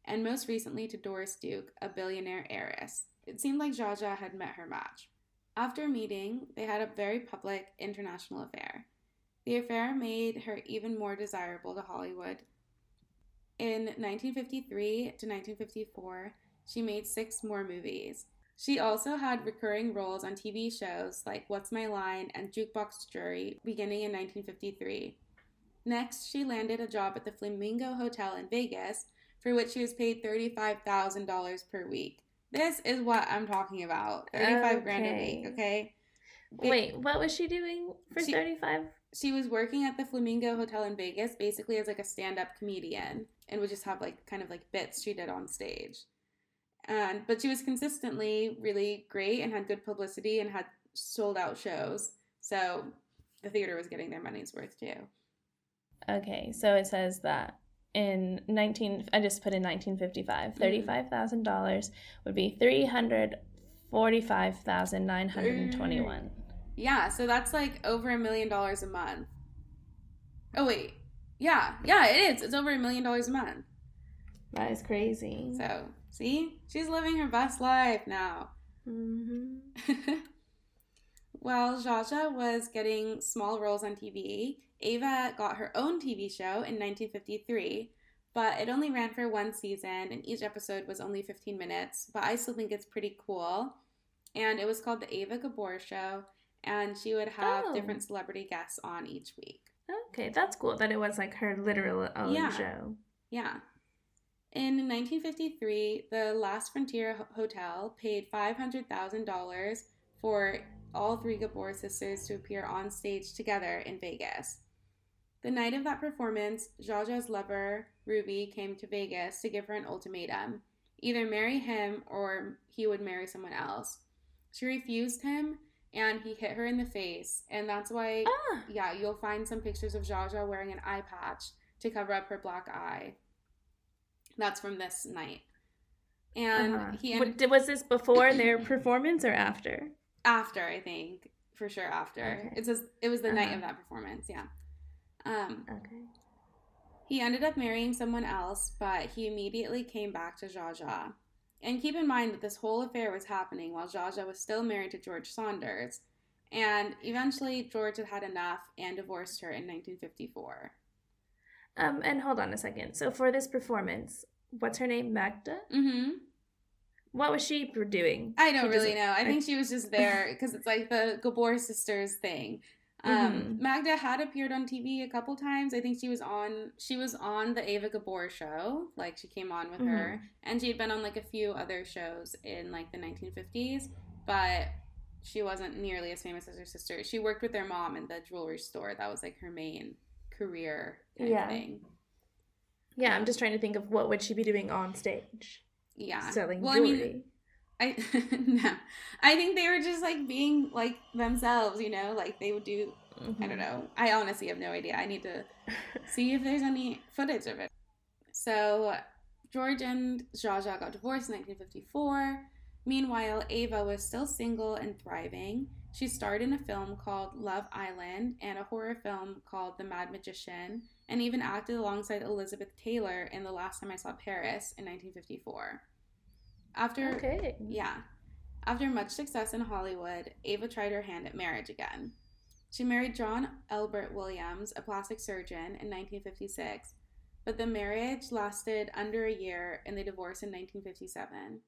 Speaker 2: and most recently to Doris Duke, a billionaire heiress. It seemed like Zsa Zsa had met her match. After meeting, they had a very public international affair. The affair made her even more desirable to Hollywood. In 1953 to 1954, she made six more movies. She also had recurring roles on TV shows like What's My Line and Jukebox Jury beginning in 1953. Next, she landed a job at the Flamingo Hotel in Vegas, for which she was paid $35,000 per week. This is what I'm talking about. 35 grand a week,
Speaker 1: Okay.
Speaker 2: okay?
Speaker 1: Wait, what was she doing for
Speaker 2: She-
Speaker 1: 35?
Speaker 2: She was working at the Flamingo Hotel in Vegas basically as like a stand-up comedian and would just have like kind of like bits she did on stage. And but she was consistently really great and had good publicity and had sold out shows. So the theater was getting their money's worth too.
Speaker 1: Okay, so it says that in 19 I just put in 1955,
Speaker 2: Mhm.
Speaker 1: $35,000 would be 345,921.
Speaker 2: Yeah, so that's like over a million dollars a month. Oh wait. Yeah, yeah, it is. It's over a million dollars a month.
Speaker 1: That is crazy.
Speaker 2: So, see? She's living her best life now.
Speaker 1: hmm (laughs)
Speaker 2: While Zsa was getting small roles on TV, Ava got her own TV show in 1953, but it only ran for one season and each episode was only 15 minutes, but I still think it's pretty cool. And it was called The Ava Gabor Show, and she would have
Speaker 1: Oh.
Speaker 2: different celebrity guests on each week.
Speaker 1: Okay, that's cool that it was like her literal own
Speaker 2: Yeah.
Speaker 1: show.
Speaker 2: Yeah. In 1953, the Last Frontier Hotel paid $500,000 for all three Gabor sisters to appear on stage together in Vegas. The night of that performance, Zsa Zsa's lover, Ruby, came to Vegas to give her an ultimatum either marry him or he would marry someone else. She refused him and he hit her in the face, and that's why
Speaker 1: Ah,
Speaker 2: yeah, you'll find some pictures of Zsa Zsa wearing an eye patch to cover up her black eye. That's from this night. And
Speaker 1: uh-huh.
Speaker 2: he ended
Speaker 1: was this before their performance or after?
Speaker 2: After, I think, for sure after.
Speaker 1: Okay.
Speaker 2: It says it was the night
Speaker 1: Uh-huh.
Speaker 2: of that performance, yeah. Um,
Speaker 1: Okay.
Speaker 2: he ended up marrying someone else, but he immediately came back to Zsa Zsa. And keep in mind that this whole affair was happening while Zsa Zsa was still married to George Saunders. And eventually, George had had enough and divorced her in 1954.
Speaker 1: Um, and hold on a second. So for this performance, what's her name? Magda?
Speaker 2: Mm-hmm.
Speaker 1: What was she doing?
Speaker 2: I don't
Speaker 1: She
Speaker 2: really know. I think she was just (laughs) there because it's like the Gabor sisters thing. Um,
Speaker 1: Mhm.
Speaker 2: Magda had appeared on TV a couple times. I think she was on she was on the Ava Gabor show. Like she came on with her, and she had been on like a few other shows in like the 1950s, but she wasn't nearly as famous as her sister. She worked with their mom in the jewelry store. That was like her main career kind
Speaker 1: Yeah.
Speaker 2: of thing.
Speaker 1: Yeah, I'm just trying to think of what would she be doing on stage?
Speaker 2: Yeah,
Speaker 1: Selling
Speaker 2: Well, I mean,
Speaker 1: jewelry.
Speaker 2: I (laughs) no, I think they were just like being like themselves, you know, like they would do. I
Speaker 1: Mhm.
Speaker 2: don't know. I honestly have no idea. I need to see if there's any footage of it. So George and Zsa Zsa got divorced in 1954. Meanwhile, Ava was still single and thriving. She starred in a film called Love Island and a horror film called The Mad Magician, and even acted alongside Elizabeth Taylor in The Last Time I Saw Paris in 1954. After
Speaker 1: Okay.
Speaker 2: yeah. After much success in Hollywood, Ava tried her hand at marriage again. She married John Elbert Williams, a plastic surgeon, in 1956, but the marriage lasted under a year and they divorced in 1957.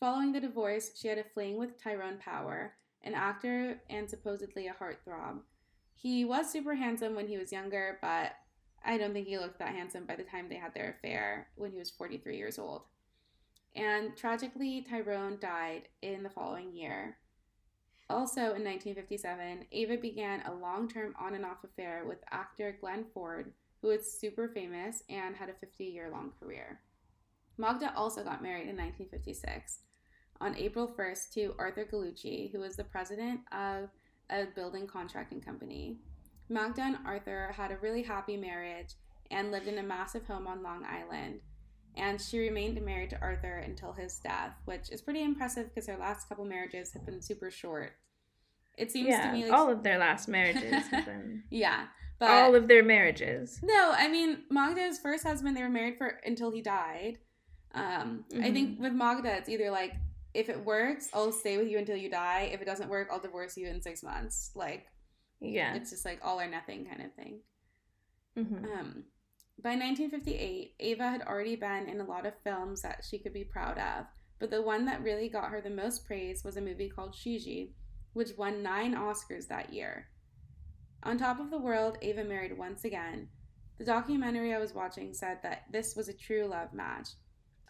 Speaker 2: Following the divorce, she had a fling with Tyrone Power, an actor and supposedly a heartthrob. He was super handsome when he was younger, but I don't think he looked that handsome by the time they had their affair when he was 43 years old. And tragically, Tyrone died in the following year. Also in 1957, Ava began a long term on and off affair with actor Glenn Ford, who was super famous and had a 50 year long career. Magda also got married in 1956 on April 1st to Arthur Gallucci, who was the president of a building contracting company. Magda and Arthur had a really happy marriage and lived in a massive home on Long Island. And she remained married to Arthur until his death, which is pretty impressive because her last couple marriages have been super short. It seems
Speaker 1: yeah,
Speaker 2: to me like
Speaker 1: all of their last marriages have (laughs) been
Speaker 2: yeah, but
Speaker 1: all of their marriages.
Speaker 2: no, I mean Magda's first husband they were married for until he died. Um, I think with Magda it's either like if it works, I'll stay with you until you die. If it doesn't work, I'll divorce you in six months. Like
Speaker 1: Yeah.
Speaker 2: it's just like all or nothing kind of thing.
Speaker 1: hmm
Speaker 2: Um, by 1958, Ava had already been in a lot of films that she could be proud of, but the one that really got her the most praise was a movie called Gigi, which won nine Oscars that year. On Top of the World, Ava married once again. The documentary I was watching said that this was a true love match.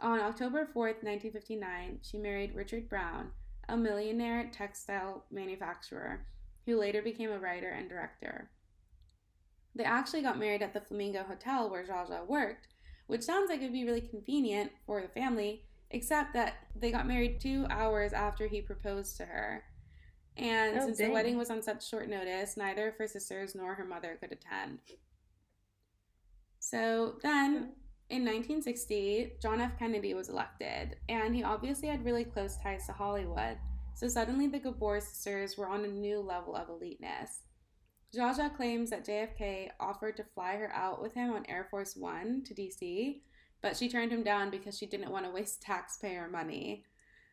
Speaker 2: On October 4th, 1959, she married Richard Brown, a millionaire textile manufacturer who later became a writer and director. They actually got married at the Flamingo Hotel where Zsa Zsa worked, which sounds like it would be really convenient for the family, except that they got married two hours after he proposed to her. And
Speaker 1: Oh,
Speaker 2: since
Speaker 1: dang.
Speaker 2: the wedding was on such short notice, neither of her sisters nor her mother could attend. So then, in 1960, John F. Kennedy was elected, and he obviously had really close ties to Hollywood. So suddenly, the Gabor sisters were on a new level of eliteness. Zsa Zsa claims that JFK offered to fly her out with him on Air Force One to DC, but she turned him down because she didn't want to waste taxpayer money.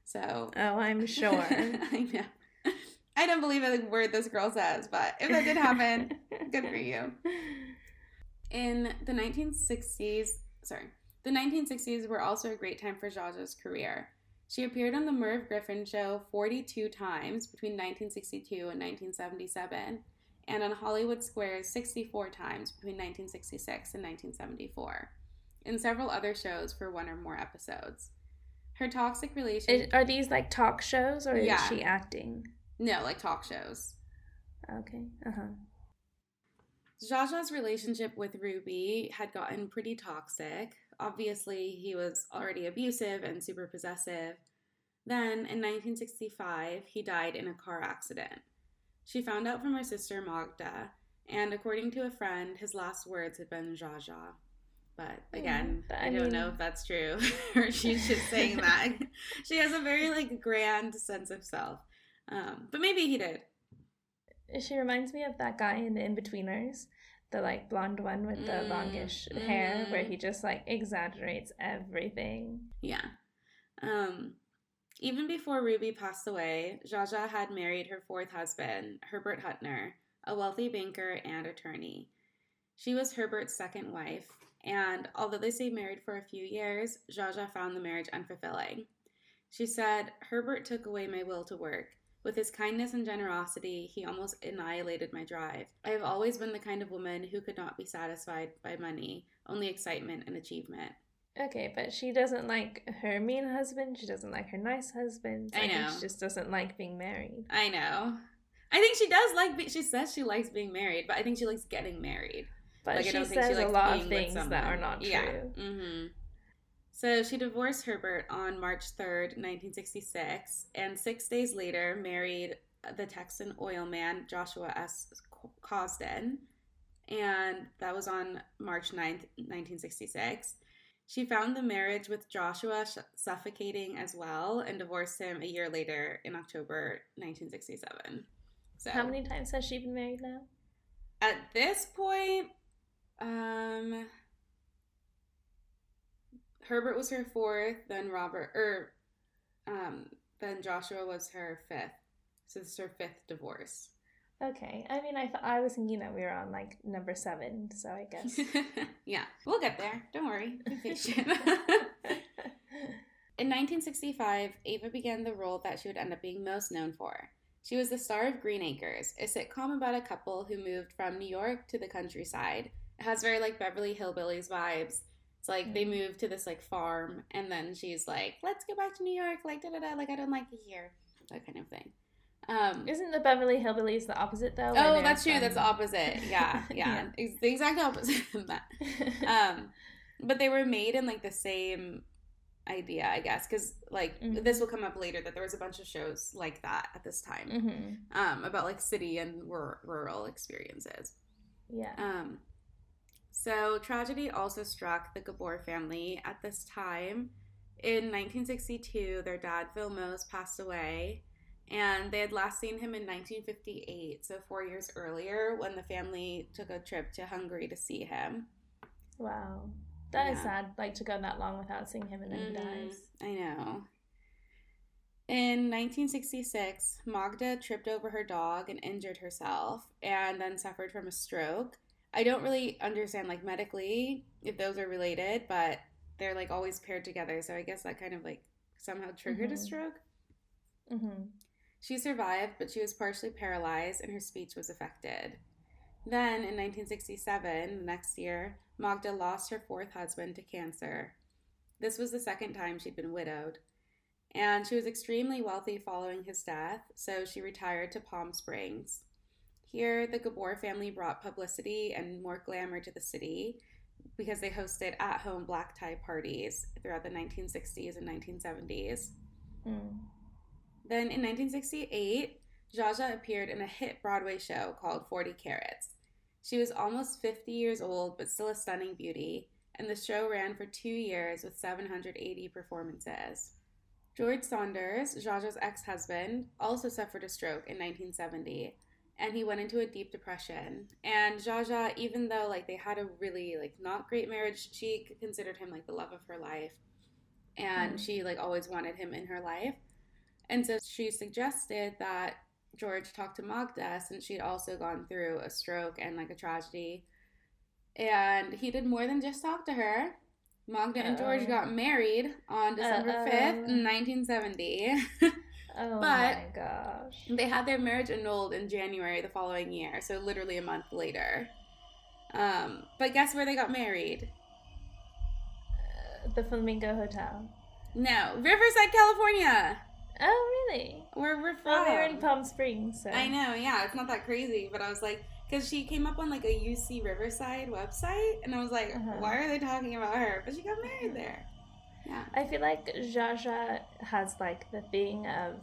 Speaker 2: So
Speaker 1: Oh, I'm (laughs) sure.
Speaker 2: I know. I don't believe a word this girl says, but if that did happen, good for you. In the 1960s, sorry, the 1960s were also a great time for Zsa Zsa's career. She appeared on the Merv Griffin show 42 times between 1962 and 1977, and on Hollywood Squares 64 times between 1966 and 1974, and several other shows for one or more episodes. Her toxic relationship.
Speaker 1: Are these like talk shows or
Speaker 2: Yeah.
Speaker 1: is she acting?
Speaker 2: no, like talk shows.
Speaker 1: Okay. Uh huh.
Speaker 2: Zsa's relationship with Ruby had gotten pretty toxic. Obviously, he was already abusive and super possessive. Then, in 1965, he died in a car accident. She found out from her sister Magda, and according to a friend, his last words had been Zsa Zsa. But again,
Speaker 1: but
Speaker 2: I, don't know if that's true (laughs) or she's just saying that. (laughs) she has a very like grand sense of self. Um, but maybe he did.
Speaker 1: She reminds me of that guy in the Inbetweeners, the like blonde one with the
Speaker 2: Mm,
Speaker 1: longish hair, where
Speaker 2: mm.
Speaker 1: he just like exaggerates everything.
Speaker 2: Yeah. Um, even before Ruby passed away, Zsa Zsa had married her fourth husband, Herbert Hutner, a wealthy banker and attorney. She was Herbert's second wife, and although they stayed married for a few years, Zsa Zsa found the marriage unfulfilling. She said, Herbert took away my will to work. With his kindness and generosity, he almost annihilated my drive. I have always been the kind of woman who could not be satisfied by money, only excitement and achievement.
Speaker 1: Okay, but she doesn't like her mean husband. She doesn't like her nice husband.
Speaker 2: I
Speaker 1: think
Speaker 2: know.
Speaker 1: she just doesn't like being married.
Speaker 2: I know. I think she does like. be- She says she likes being married, but I think she likes getting married.
Speaker 1: But
Speaker 2: Like, I
Speaker 1: she
Speaker 2: don't think she
Speaker 1: says a lot of things that are not true.
Speaker 2: Yeah. hmm So she divorced Herbert on March third, nineteen sixty-six, and six days later married the Texan oil man Joshua S. Cosden, and that was on March 9th, nineteen sixty-six. She found the marriage with Joshua suffocating as well and divorced him a year later in October 1967. So
Speaker 1: How many times has she been married now?
Speaker 2: at this point, um, Herbert was her fourth, then Robert, or um, then Joshua was her fifth. So this is her fifth divorce.
Speaker 1: Okay. I mean, I th- I was thinking that we were on like number seven, so I guess. (laughs)
Speaker 2: yeah, we'll get there. Don't worry. (laughs) In 1965, Ava began the role that she would end up being most known for. She was the star of Green Acres, a sitcom about a couple who moved from New York to the countryside. It has very like Beverly Hillbillies vibes. It's like mm. they moved to this like farm, and then she's like, "Let's go back to New York." Like da da da. Like I don't like it here. That kind of thing.
Speaker 1: Um, Isn't the Beverly Hillbillies the opposite though?
Speaker 2: Oh, that's true. That's the opposite. (laughs) Yeah, yeah. yeah. the exact opposite (laughs) of that. (laughs) Um, but they were made in like the same idea, I guess, because like mm-hmm. this will come up later that there was a bunch of shows like that at this time, mm-hmm. um, about like city and r- rural experiences.
Speaker 1: Yeah.
Speaker 2: Um. So tragedy also struck the Gabor family at this time. In 1962, their dad Vilmos passed away, and they had last seen him in 1958, so four years earlier, when the family took a trip to Hungary to see him.
Speaker 1: Wow. That yeah. is sad, like to go that long without seeing him and then mm-hmm. he dies.
Speaker 2: I know. In 1966, Magda tripped over her dog and injured herself and then suffered from a stroke. I don't really understand, like, medically if those are related, but they're, like, always paired together. So I guess that kind of, like, somehow triggered mm-hmm. a stroke. Mm-hmm. She survived, but she was partially paralyzed and her speech was affected. Then, in 1967, the next year, Magda lost her fourth husband to cancer. This was the second time she'd been widowed. And she was extremely wealthy following his death, so she retired to Palm Springs. Here, the Gabor family brought publicity and more glamour to the city because they hosted at home black tie parties throughout the 1960s and 1970s. Mm. Then in 1968, Zsa Zsa appeared in a hit Broadway show called 40 Carats. She was almost 50 years old, but still a stunning beauty, and the show ran for two years with 780 performances. George Saunders, Zsa Zsa's ex husband, also suffered a stroke in 1970, and he went into a deep depression. And Zsa Zsa, even though like they had a really like not great marriage, she considered him like the love of her life, and mm. she like always wanted him in her life. And so she suggested that George talk to Magda since she'd also gone through a stroke and like a tragedy. And he did more than just talk to her. Magda Uh-oh. and George got married on December Uh-oh. 5th, 1970.
Speaker 1: oh (laughs) but my gosh.
Speaker 2: They had their marriage annulled in January the following year, so literally a month later. Um, but guess where they got married?
Speaker 1: Uh, the Flamingo Hotel.
Speaker 2: No, Riverside, California.
Speaker 1: Oh, really?
Speaker 2: Where we're from?
Speaker 1: Are in Palm Springs. So.
Speaker 2: I know, yeah, it's not that crazy, but I was like, because she came up on like a UC Riverside website, and I was like, uh-huh. why are they talking about her? But she got married uh-huh. there. Yeah.
Speaker 1: I feel like Zsa Zsa has like the thing of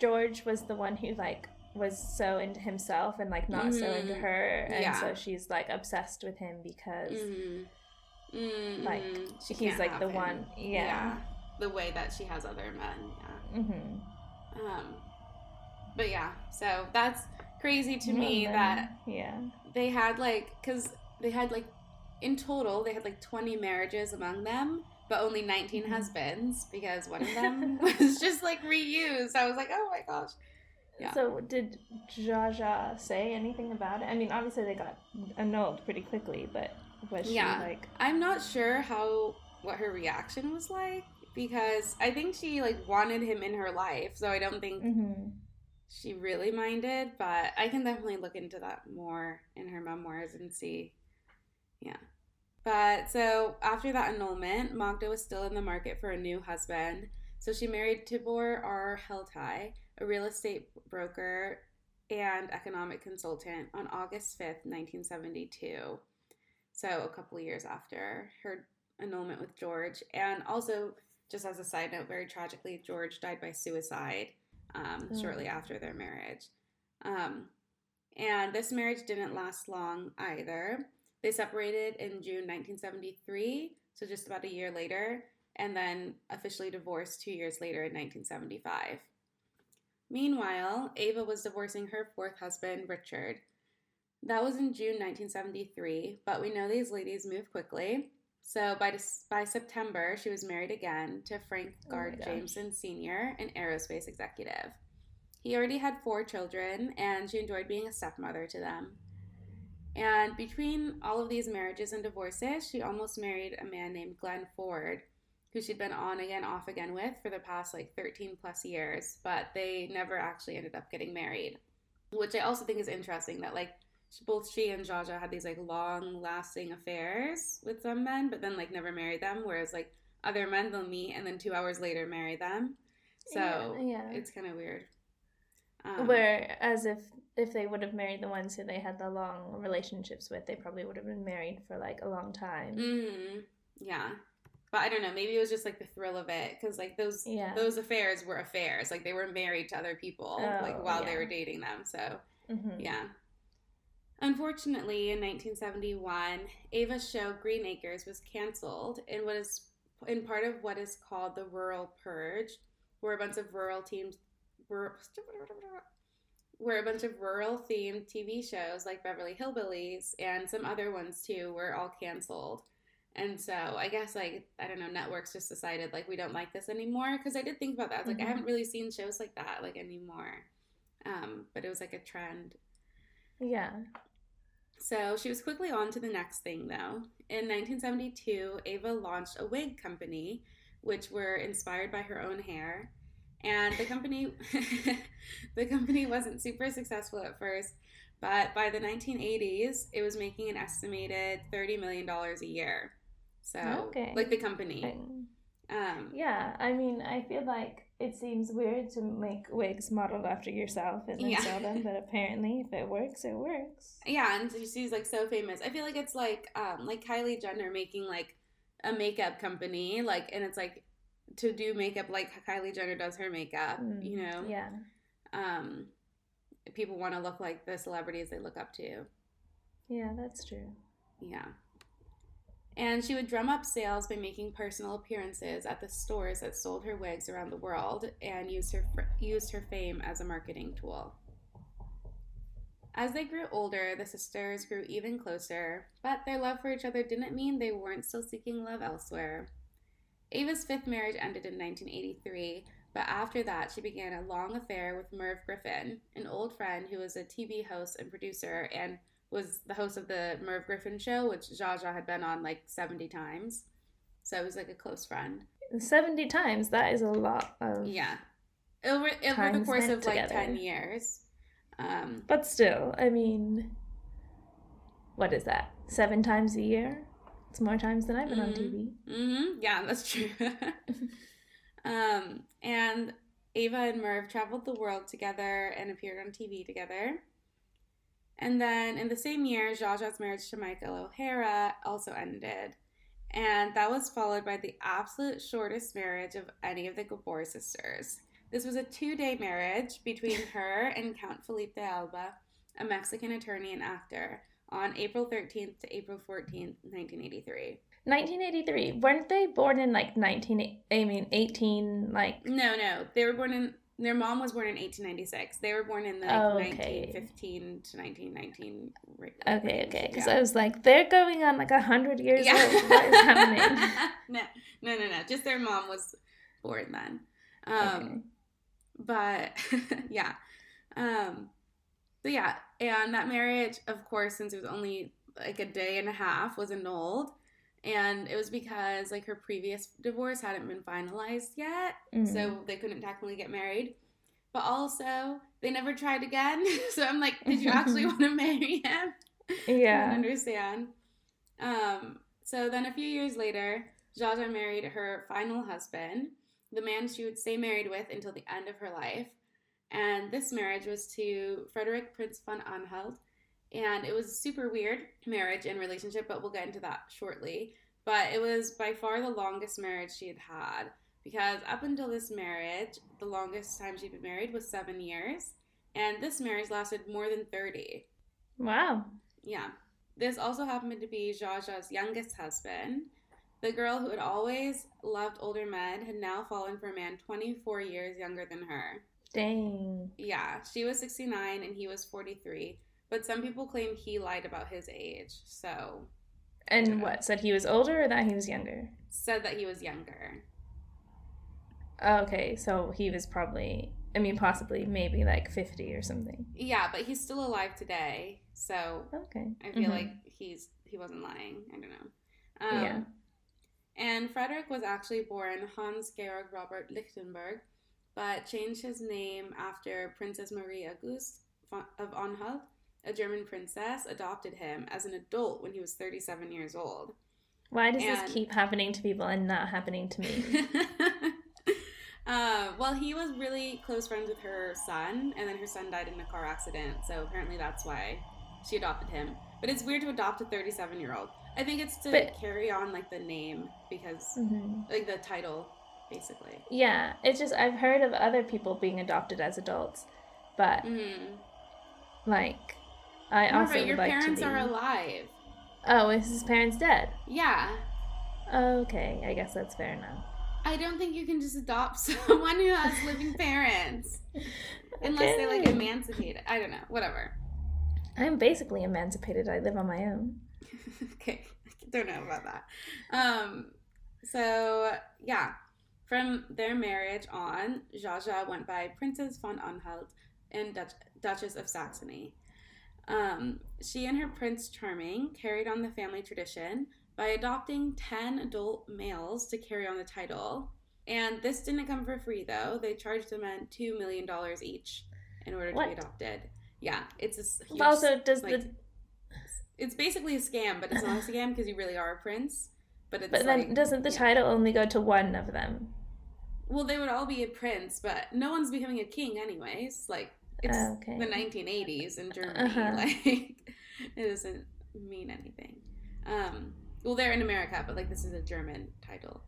Speaker 1: George was the one who like was so into himself and like not mm-hmm. so into mm-hmm. her, and yeah. so she's like obsessed with him because. Mm-hmm. Mm-hmm. Like she he's like the him. one, yeah. yeah
Speaker 2: the way that she has other men. Yeah. Mm-hmm. Um, but yeah, so that's crazy to me that
Speaker 1: yeah
Speaker 2: they had like because they had like in total they had like 20 marriages among them but only 19 mm-hmm. husbands because one of (laughs) them (laughs) was just like reused i was like oh my gosh
Speaker 1: yeah. So did Zsa say anything about it? I mean, obviously they got annulled pretty quickly, but was she yeah. like?
Speaker 2: I'm not sure how what her reaction was like because I think she like wanted him in her life, so I don't think mm-hmm. she really minded. But I can definitely look into that more in her memoirs and see. Yeah. But so after that annulment, Magda was still in the market for a new husband. So she married Tibor R. Heltai, a real estate broker and economic consultant, on August 5th, 1972. So a couple years after her annulment with George. And also, just as a side note, very tragically, George died by suicide um, mm. shortly after their marriage. Um, and this marriage didn't last long either. They separated in June 1973, so just about a year later, and then officially divorced two years later in 1975. Meanwhile, Ava was divorcing her fourth husband, Richard. That was in June 1973, but we know these ladies move quickly. So by by September, she was married again to Frank oh Gard oh Jameson Sr., an aerospace executive. He already had four children, and she enjoyed being a stepmother to them. And between all of these marriages and divorces, she almost married a man named Glenn Ford, who she'd been on again, off again with for the past like 13 plus years, but they never actually ended up getting married. Which I also think is interesting that like both she and Zsa Zsa had these like long lasting affairs with some men, but then like never married them, whereas like other men they'll meet and then two hours later marry them. So yeah, yeah. it's kind of weird.
Speaker 1: Um, Whereas if if they would have married the ones who they had the long relationships with, they probably would have been married for like a long time.
Speaker 2: Mm-hmm. Yeah, but I don't know. Maybe it was just like the thrill of it because like those yeah. those affairs were affairs. Like they were married to other people oh, like while yeah. they were dating them. So mm-hmm. yeah. Unfortunately, in 1971, Ava's show Green Acres was canceled in what is in part of what is called the Rural Purge, where a bunch of rural teams were where a bunch of rural themed TV shows like Beverly Hillbillies and some other ones too were all canceled. And so I guess like I don't know, networks just decided like we don't like this anymore because I did think about that. I like mm-hmm. I haven't really seen shows like that like anymore. Um, but it was like a trend.
Speaker 1: Yeah.
Speaker 2: So she was quickly on to the next thing though. In 1972, Ava launched a wig company which were inspired by her own hair. And the company (laughs) the company wasn't super successful at first, but by the 1980s, it was making an estimated 30 million dollars a year. So, okay. like the company.
Speaker 1: Um, yeah, I mean, I feel like it seems weird to make wigs modeled after yourself and then yeah. sell them, but (laughs) apparently, if it works, it works.
Speaker 2: Yeah, and she's like so famous. I feel like it's like um, like Kylie Jenner making like a makeup company, like, and it's like to do makeup like Kylie Jenner does her makeup, mm, you know.
Speaker 1: Yeah.
Speaker 2: Um, people want to look like the celebrities they look up to.
Speaker 1: Yeah, that's true.
Speaker 2: Yeah. And she would drum up sales by making personal appearances at the stores that sold her wigs around the world and used her, used her fame as a marketing tool. As they grew older, the sisters grew even closer, but their love for each other didn't mean they weren't still seeking love elsewhere. Ava's fifth marriage ended in 1983, but after that, she began a long affair with Merv Griffin, an old friend who was a TV host and producer and was the host of the Merv Griffin show, which Zsa Zsa had been on like 70 times. So it was like a close friend.
Speaker 1: 70 times? That is a lot of.
Speaker 2: Yeah. Over, over the course of like 10 years. Um,
Speaker 1: but still, I mean, what is that? Seven times a year? It's more times than I've been mm-hmm. on TV.
Speaker 2: Mm-hmm. Yeah, that's true. (laughs) um, and Ava and Merv traveled the world together and appeared on TV together. And then in the same year, Zsa Zsa's marriage to Michael O'Hara also ended. And that was followed by the absolute shortest marriage of any of the Gabor sisters. This was a two day marriage between (laughs) her and Count Felipe de Alba, a Mexican attorney and actor, on April 13th to April 14th, 1983.
Speaker 1: 1983. Weren't they born in like 19 I mean 18 like
Speaker 2: No, no. They were born in their mom was born in 1896. They were born in the like oh, okay. 1915 to 1919.
Speaker 1: Okay, okay. Because yeah. I was like, they're going on like a hundred years yeah. old. What is happening? (laughs)
Speaker 2: no, no, no, no. Just their mom was born then. Um, okay. But (laughs) yeah, um, but yeah, and that marriage, of course, since it was only like a day and a half, was annulled and it was because like her previous divorce hadn't been finalized yet mm-hmm. so they couldn't technically get married. But also they never tried again. (laughs) So i'm like did you actually (laughs) want to marry him?
Speaker 1: Yeah.
Speaker 2: I understand. Um so then a few years later Zsa Zsa married her final husband the man she would stay married with until the end of her life. And this marriage was to frederick prince von anhalt and it was super weird marriage and relationship, but we'll get into that shortly. But it was by far the longest marriage she had had because up until this marriage, the longest time she'd been married was seven years, and this marriage lasted more than 30.
Speaker 1: Wow.
Speaker 2: Yeah. This also happened to be Zsa Zsa's youngest husband. The girl who had always loved older men had now fallen for a man 24 years younger than her.
Speaker 1: Dang.
Speaker 2: Yeah, she was 69 and he was 43. But some people claim he lied about his age. So.
Speaker 1: And what? Said he was older or that he was younger?
Speaker 2: Said that he was younger.
Speaker 1: Okay, so he was probably, I mean, possibly maybe like 50 or something.
Speaker 2: Yeah, but he's still alive today. So
Speaker 1: okay.
Speaker 2: I feel mm-hmm. like he's he wasn't lying. I don't know. Um, yeah. And Frederick was actually born Hans Georg Robert Lichtenberg, but changed his name after Princess Marie Auguste of Anhalt, a German princess, adopted him as an adult when he was 37 years old.
Speaker 1: Why does and... this keep happening to people and not happening to me? (laughs)
Speaker 2: uh, well, he was really close friends with her son, and then her son died in a car accident, so apparently that's why she adopted him. But it's weird to adopt a 37 year old. I think it's to but, carry on like the name because mm-hmm. like the title basically.
Speaker 1: Yeah, it's just I've heard of other people being adopted as adults, but mm-hmm. like I no, also your like
Speaker 2: parents are alive.
Speaker 1: Oh, is his parents dead?
Speaker 2: Yeah.
Speaker 1: Okay, I guess that's fair enough.
Speaker 2: I don't think you can just adopt (laughs) someone who has living parents. okay. (laughs) Unless they like emancipate. I don't know. Whatever.
Speaker 1: I'm basically emancipated. I live on my own. (laughs)
Speaker 2: okay. I don't know about that. Um so yeah. From their marriage on, Zsa Zsa went by Princess von Anhalt and Dutch- Duchess of Saxony. Um, she and her Prince Charming carried on the family tradition by adopting 10 adult males to carry on the title. And this didn't come for free, though. They charged the men $2 million each in order what? to be adopted. Yeah, it's a huge,
Speaker 1: also does like, the
Speaker 2: it's basically a scam, but it's not a (laughs) scam because you really are a prince. But it's
Speaker 1: but then like, doesn't the yeah. title only go to one of them?
Speaker 2: Well, they would all be a prince, but no one's becoming a king anyways. Like it's okay. the 1980s in Germany. Uh-huh. (laughs) Like it doesn't mean anything. Um, well, they're in America, but like this is a German title.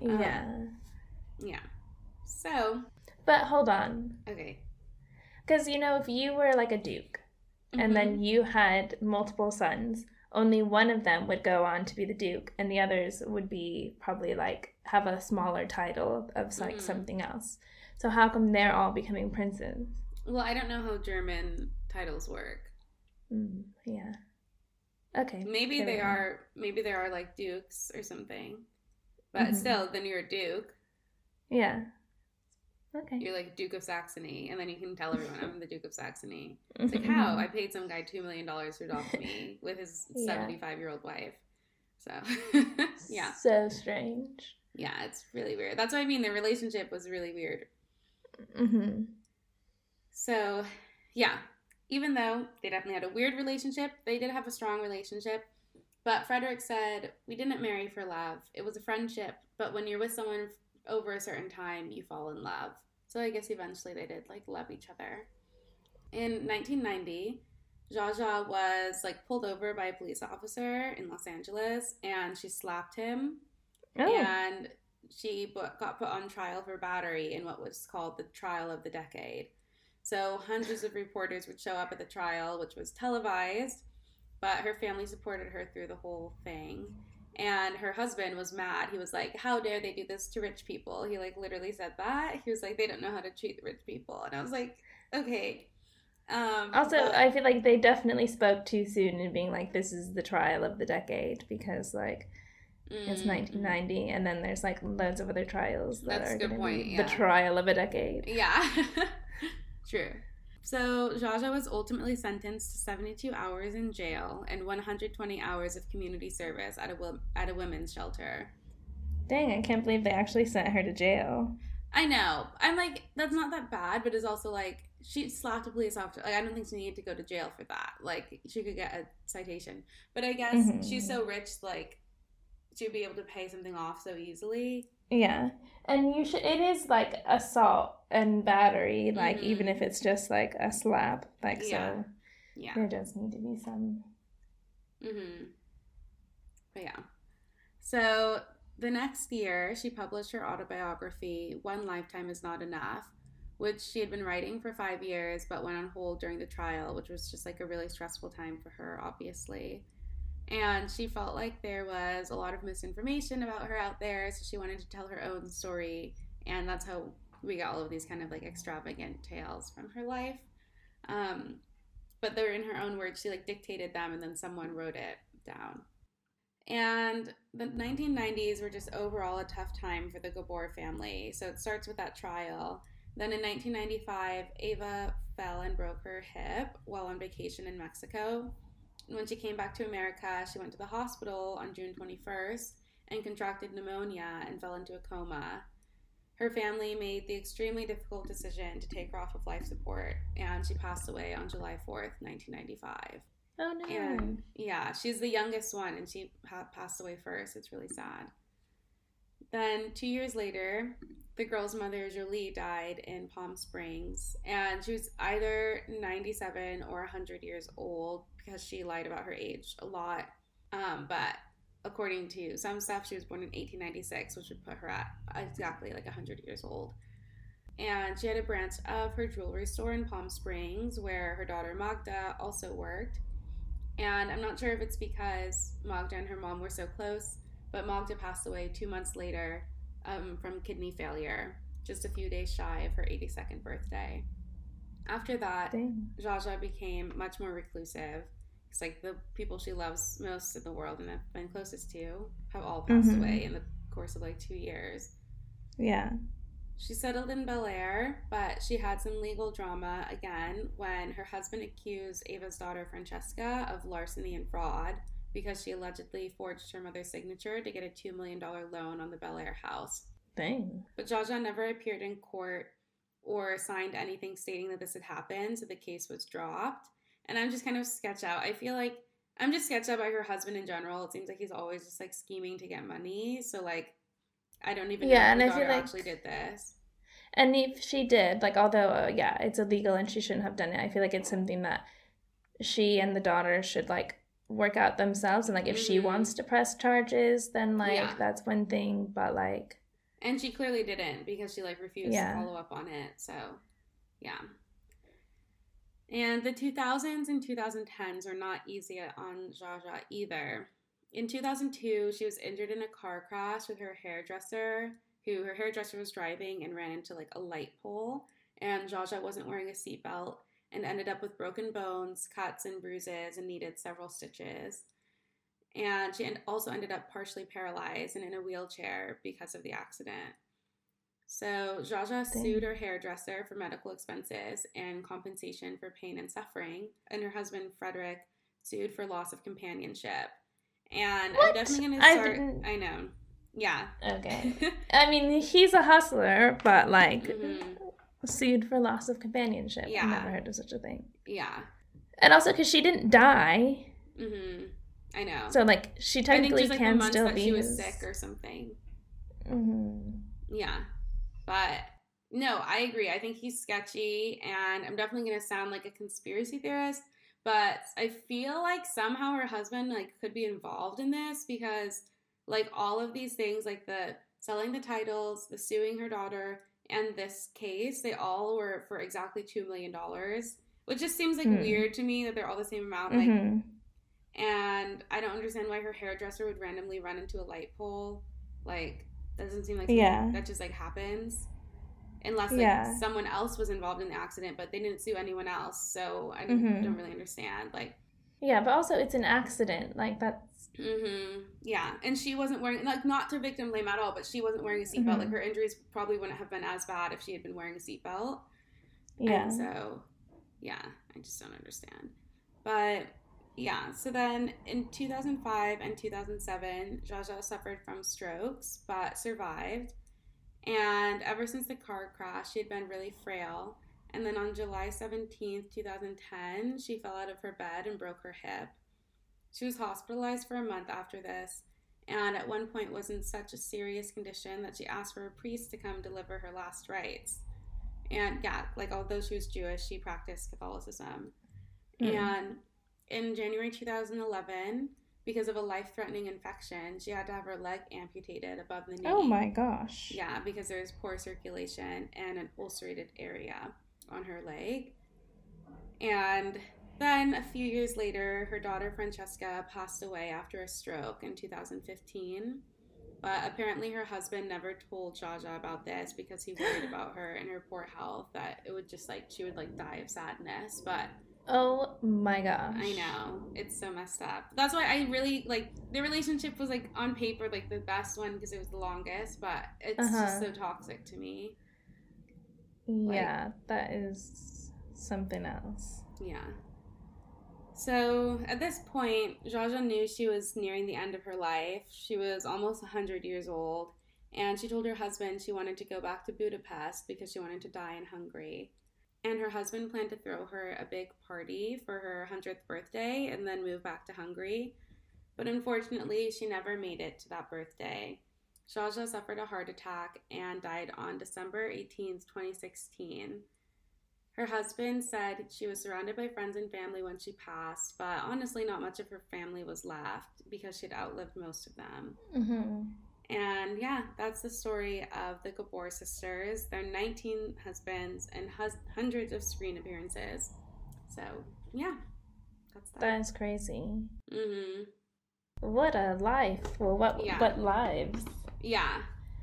Speaker 1: Yeah.
Speaker 2: Um, yeah. So.
Speaker 1: But hold on.
Speaker 2: Okay.
Speaker 1: Because, you know, if you were like a duke mm-hmm. and then mm-hmm. you had multiple sons, only one of them would go on to be the duke and the others would be probably like have a smaller title of like mm-hmm. something else. So how come they're all becoming princes?
Speaker 2: Well, I don't know how German titles work.
Speaker 1: Mm, yeah. Okay.
Speaker 2: Maybe they are maybe they are like dukes or something. But mm-hmm. still, then you're a duke.
Speaker 1: Yeah. Okay.
Speaker 2: You're like Duke of Saxony, and then you can tell everyone I'm the Duke of Saxony. It's like how I paid some guy two million dollars to adopt me with his seventy-five year old wife. So (laughs) yeah.
Speaker 1: So strange.
Speaker 2: Yeah, it's really weird. That's what I mean. The relationship was really weird.
Speaker 1: Mm-hmm.
Speaker 2: So yeah, even though they definitely had a weird relationship, they did have a strong relationship. But Frederick said, We didn't marry for love. It was a friendship, but when you're with someone over a certain time, you fall in love. So I guess eventually they did like love each other. In 1990, Zsa Zsa was like pulled over by a police officer in Los Angeles and she slapped him. Oh. And she got put on trial for battery in what was called the trial of the decade. So hundreds of reporters would show up at the trial, which was televised, but her family supported her through the whole thing. And her husband was mad. He was like how dare they do this to rich people? He like literally said that. He was like they don't know how to treat the rich people. And i was like okay. Um,
Speaker 1: also but... i feel like they definitely spoke too soon in being like this is the trial of the decade because like mm-hmm. it's 1990 and then there's like loads of other trials that That's are going to be yeah. the trial of a decade.
Speaker 2: Yeah (laughs) true so Zsa Zsa was ultimately sentenced to 72 hours in jail and 120 hours of community service at a at a women's shelter.
Speaker 1: Dang, I can't believe they actually sent her to jail.
Speaker 2: I know. I'm like, that's not that bad, but it's also like she slapped a police officer. Like, I don't think she needed to go to jail for that. Like, she could get a citation. But I guess mm-hmm. she's so rich, like, she'd be able to pay something off so easily.
Speaker 1: Yeah. And you should it is like assault and battery, like mm-hmm. even if it's just like a slap. Like yeah. so yeah. there does need to be some
Speaker 2: Mm-hmm. But yeah. So the next year she published her autobiography, One Lifetime is Not Enough, which she had been writing for five years but went on hold during the trial, which was just like a really stressful time for her, obviously. And she felt like there was a lot of misinformation about her out there, so she wanted to tell her own story. And that's how we got all of these kind of like extravagant tales from her life. Um, but they're in her own words. She like dictated them, and then someone wrote it down. And the 1990s were just overall a tough time for the Gabor family. So it starts with that trial. Then in 1995, Ava fell and broke her hip while on vacation in Mexico. When she came back to America, she went to the hospital on June 21st and contracted pneumonia and fell into a coma. Her family made the extremely difficult decision to take her off of life support, and she passed away on July 4th, 1995.
Speaker 1: Oh no.
Speaker 2: And yeah, she's the youngest one, and she passed away first. It's really sad. Then, two years later, the girl's mother, Jolie, died in Palm Springs, and she was either 97 or 100 years old because she lied about her age a lot. Um, but according to some stuff, she was born in 1896, which would put her at exactly like 100 years old. And she had a branch of her jewelry store in Palm Springs where her daughter Magda also worked. And I'm not sure if it's because Magda and her mom were so close, but Magda passed away two months later um, from kidney failure, just a few days shy of her 82nd birthday. After that, Dang. Zsa Zsa became much more reclusive. It's like the people she loves most in the world and have been closest to have all passed mm-hmm. away in the course of like two years.
Speaker 1: Yeah.
Speaker 2: She settled in Bel Air, but she had some legal drama again when her husband accused Ava's daughter Francesca of larceny and fraud because she allegedly forged her mother's signature to get a $2 million loan on the Bel Air house.
Speaker 1: Dang.
Speaker 2: But Zsa Zsa never appeared in court or signed anything stating that this had happened, so the case was dropped. And I'm just kind of sketched out. I feel like I'm just sketched out by her husband in general. It seems like he's always just like scheming to get money. So like I don't even yeah, know if and I feel like actually did this.
Speaker 1: And if she did, like, although uh, yeah, it's illegal and she shouldn't have done it, I feel like it's something that she and the daughter should like work out themselves. And like, if mm-hmm. she wants to press charges, then like yeah. that's one thing. But like,
Speaker 2: and she clearly didn't because she like refused yeah. to follow up on it. So yeah. And the 2000s and 2010s are not easy on Zsa Zsa either. In 2002, she was injured in a car crash with her hairdresser, who her hairdresser was driving and ran into like a light pole. And Zsa Zsa wasn't wearing a seatbelt and ended up with broken bones, cuts, and bruises, and needed several stitches. And she also ended up partially paralyzed and in a wheelchair because of the accident. So Zsa Zsa sued her hairdresser for medical expenses and compensation for pain and suffering, and her husband Frederick sued for loss of companionship. And what? I'm definitely gonna start. I, I know. Yeah.
Speaker 1: Okay. (laughs) I mean, he's a hustler, but like mm-hmm. Sued for loss of companionship. Yeah. I've never heard of such a thing.
Speaker 2: Yeah.
Speaker 1: And also because she didn't die.
Speaker 2: Mm-hmm. I know.
Speaker 1: So like she technically just, like, can still be.
Speaker 2: She was his... sick or something.
Speaker 1: Mm-hmm.
Speaker 2: Yeah, but no, I agree. I think he's sketchy, and I'm definitely gonna sound like a conspiracy theorist. But I feel like somehow her husband like could be involved in this because like all of these things, like the selling the titles, the suing her daughter, and this case, they all were for exactly two million dollars, which just seems like mm. weird to me that they're all the same amount. Like, mm-hmm. and I don't understand why her hairdresser would randomly run into a light pole. Like, that doesn't seem like yeah. that just like happens unless like yeah. someone else was involved in the accident, but they didn't sue anyone else. So I mm-hmm. don't really understand. Like,
Speaker 1: yeah, but also it's an accident. Like that's.
Speaker 2: Mm-hmm. Yeah, and she wasn't wearing like not to victim blame at all, but she wasn't wearing a seatbelt. Mm-hmm. Like her injuries probably wouldn't have been as bad if she had been wearing a seatbelt. Yeah. And so, yeah, I just don't understand. But yeah, so then in 2005 and 2007, Zsa Zsa suffered from strokes but survived. And ever since the car crash, she had been really frail. And then on July 17th, 2010, she fell out of her bed and broke her hip. She was hospitalized for a month after this, and at one point was in such a serious condition that she asked for a priest to come deliver her last rites. And yeah, like although she was Jewish, she practiced Catholicism. Mm. And in January 2011, because of a life threatening infection. She had to have her leg amputated above the knee.
Speaker 1: Oh my gosh.
Speaker 2: Yeah, because there's poor circulation and an ulcerated area on her leg. And then a few years later, her daughter Francesca passed away after a stroke in 2015. But apparently, her husband never told Zsa Zsa about this because he worried (gasps) about her and her poor health, that it would just like, she would like die of sadness. But
Speaker 1: Oh my gosh.
Speaker 2: I know. It's so messed up. That's why I really like the relationship was like on paper like the best one because it was the longest, but it's uh-huh. just so toxic to me.
Speaker 1: Yeah, like, that is something else.
Speaker 2: Yeah. So at this point, Zsa Zsa knew she was nearing the end of her life. She was almost 100 years old, and she told her husband she wanted to go back to Budapest because she wanted to die in Hungary and her husband planned to throw her a big party for her 100th birthday and then move back to Hungary. But unfortunately, she never made it to that birthday. Zsa Zsa suffered a heart attack and died on December 18, 2016. Her husband said she was surrounded by friends and family when she passed, but honestly, not much of her family was left because she'd outlived most of them. Mm-hmm. And yeah, that's the story of the Gabor sisters. Their 19 husbands and hus- hundreds of screen appearances. So yeah,
Speaker 1: that's that. That is crazy. Mm-hmm. What a life! Well, what yeah. what lives?
Speaker 2: Yeah,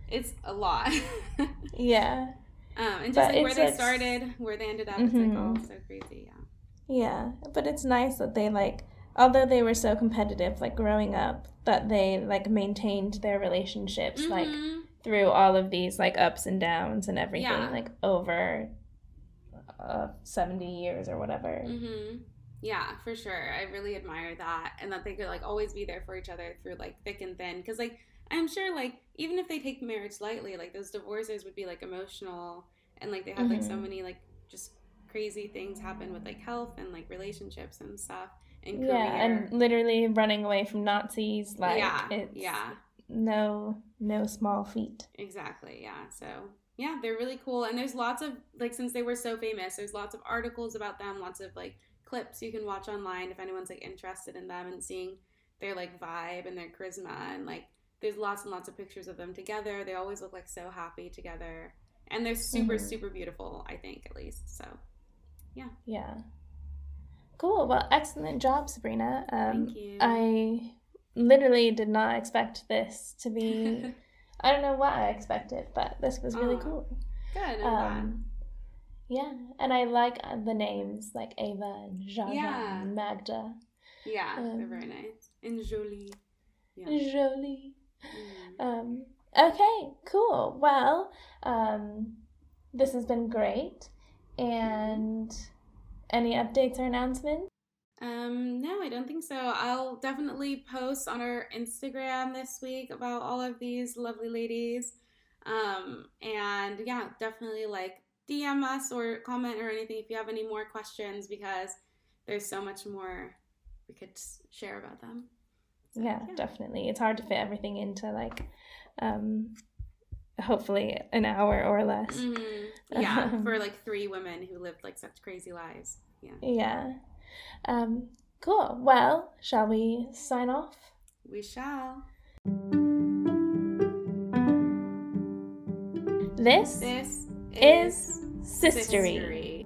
Speaker 2: it's a lot. (laughs)
Speaker 1: yeah.
Speaker 2: Um, and just like where they like, started, where they ended up, mm-hmm. it's like all so crazy. Yeah.
Speaker 1: Yeah, but it's nice that they like although they were so competitive like growing up that they like maintained their relationships mm-hmm. like through all of these like ups and downs and everything yeah. like over uh, 70 years or whatever
Speaker 2: mm-hmm. yeah for sure i really admire that and that they could like always be there for each other through like thick and thin because like i'm sure like even if they take marriage lightly like those divorces would be like emotional and like they had mm-hmm. like so mm-hmm. many like just crazy things happen with like health and like relationships and stuff
Speaker 1: and career. Yeah, and literally running away from Nazis. Like, yeah, it's yeah. no, no small feat.
Speaker 2: Exactly. Yeah. So yeah, they're really cool, and there's lots of like since they were so famous, there's lots of articles about them, lots of like clips you can watch online if anyone's like interested in them and seeing their like vibe and their charisma and like there's lots and lots of pictures of them together. They always look like so happy together. And they're super, mm-hmm. super beautiful, I think, at least. So, yeah.
Speaker 1: Yeah. Cool. Well, excellent job, Sabrina. Um, Thank you. I literally did not expect this to be. (laughs) I don't know what I expected, but this was really oh, cool.
Speaker 2: Good. Um,
Speaker 1: yeah, and I like uh, the names like Ava and Zsa Zsa yeah. and Magda.
Speaker 2: Yeah, um, they're very nice. And Jolie.
Speaker 1: Yeah. Jolie. Mm. Um, okay, cool. Well, um, this has been great. And any updates or announcements?
Speaker 2: Um, no, I don't think so. I'll definitely post on our Instagram this week about all of these lovely ladies. Um, and yeah, definitely like DM us or comment or anything if you have any more questions because there's so much more we could share about them.
Speaker 1: Yeah, yeah, definitely. It's hard to fit everything into like um hopefully an hour or less.
Speaker 2: Mm-hmm. (laughs) Yeah, for like three women who lived like such crazy lives. Yeah.
Speaker 1: Yeah. Um, cool. Well, shall we sign off?
Speaker 2: We shall.
Speaker 1: This,
Speaker 2: this
Speaker 1: is, Sistery.
Speaker 2: Sistery.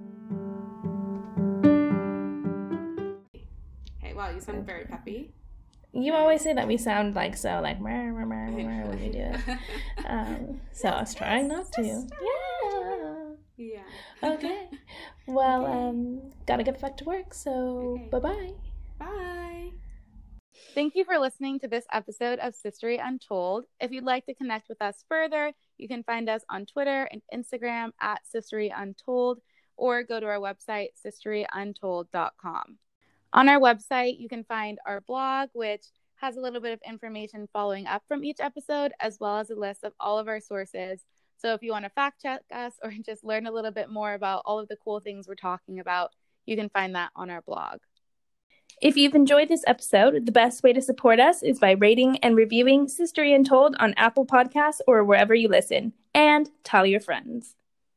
Speaker 2: Hey, wow, you sound very peppy.
Speaker 1: You always say that we sound like so, like when we do it. (laughs) Um, so I was trying not to.
Speaker 2: Yeah.
Speaker 1: Yeah. Okay. (laughs) Well, okay. um, gotta get back to work. So okay. bye-bye.
Speaker 2: Bye.
Speaker 3: Thank you for listening to this episode of Sistery Untold. If you'd like to connect with us further, you can find us on Twitter and Instagram at Sistery Untold or go to our website, sisteryuntold.com. On our website, you can find our blog, which has a little bit of information following up from each episode, as well as a list of all of our sources. So if you want to fact check us or (laughs) just learn a little bit more about all of the cool things we're talking about, you can find that on our blog.
Speaker 1: If you've enjoyed this episode, the best way to support us is by rating and reviewing Sistery Untold on Apple Podcasts or wherever you listen. And tell your friends.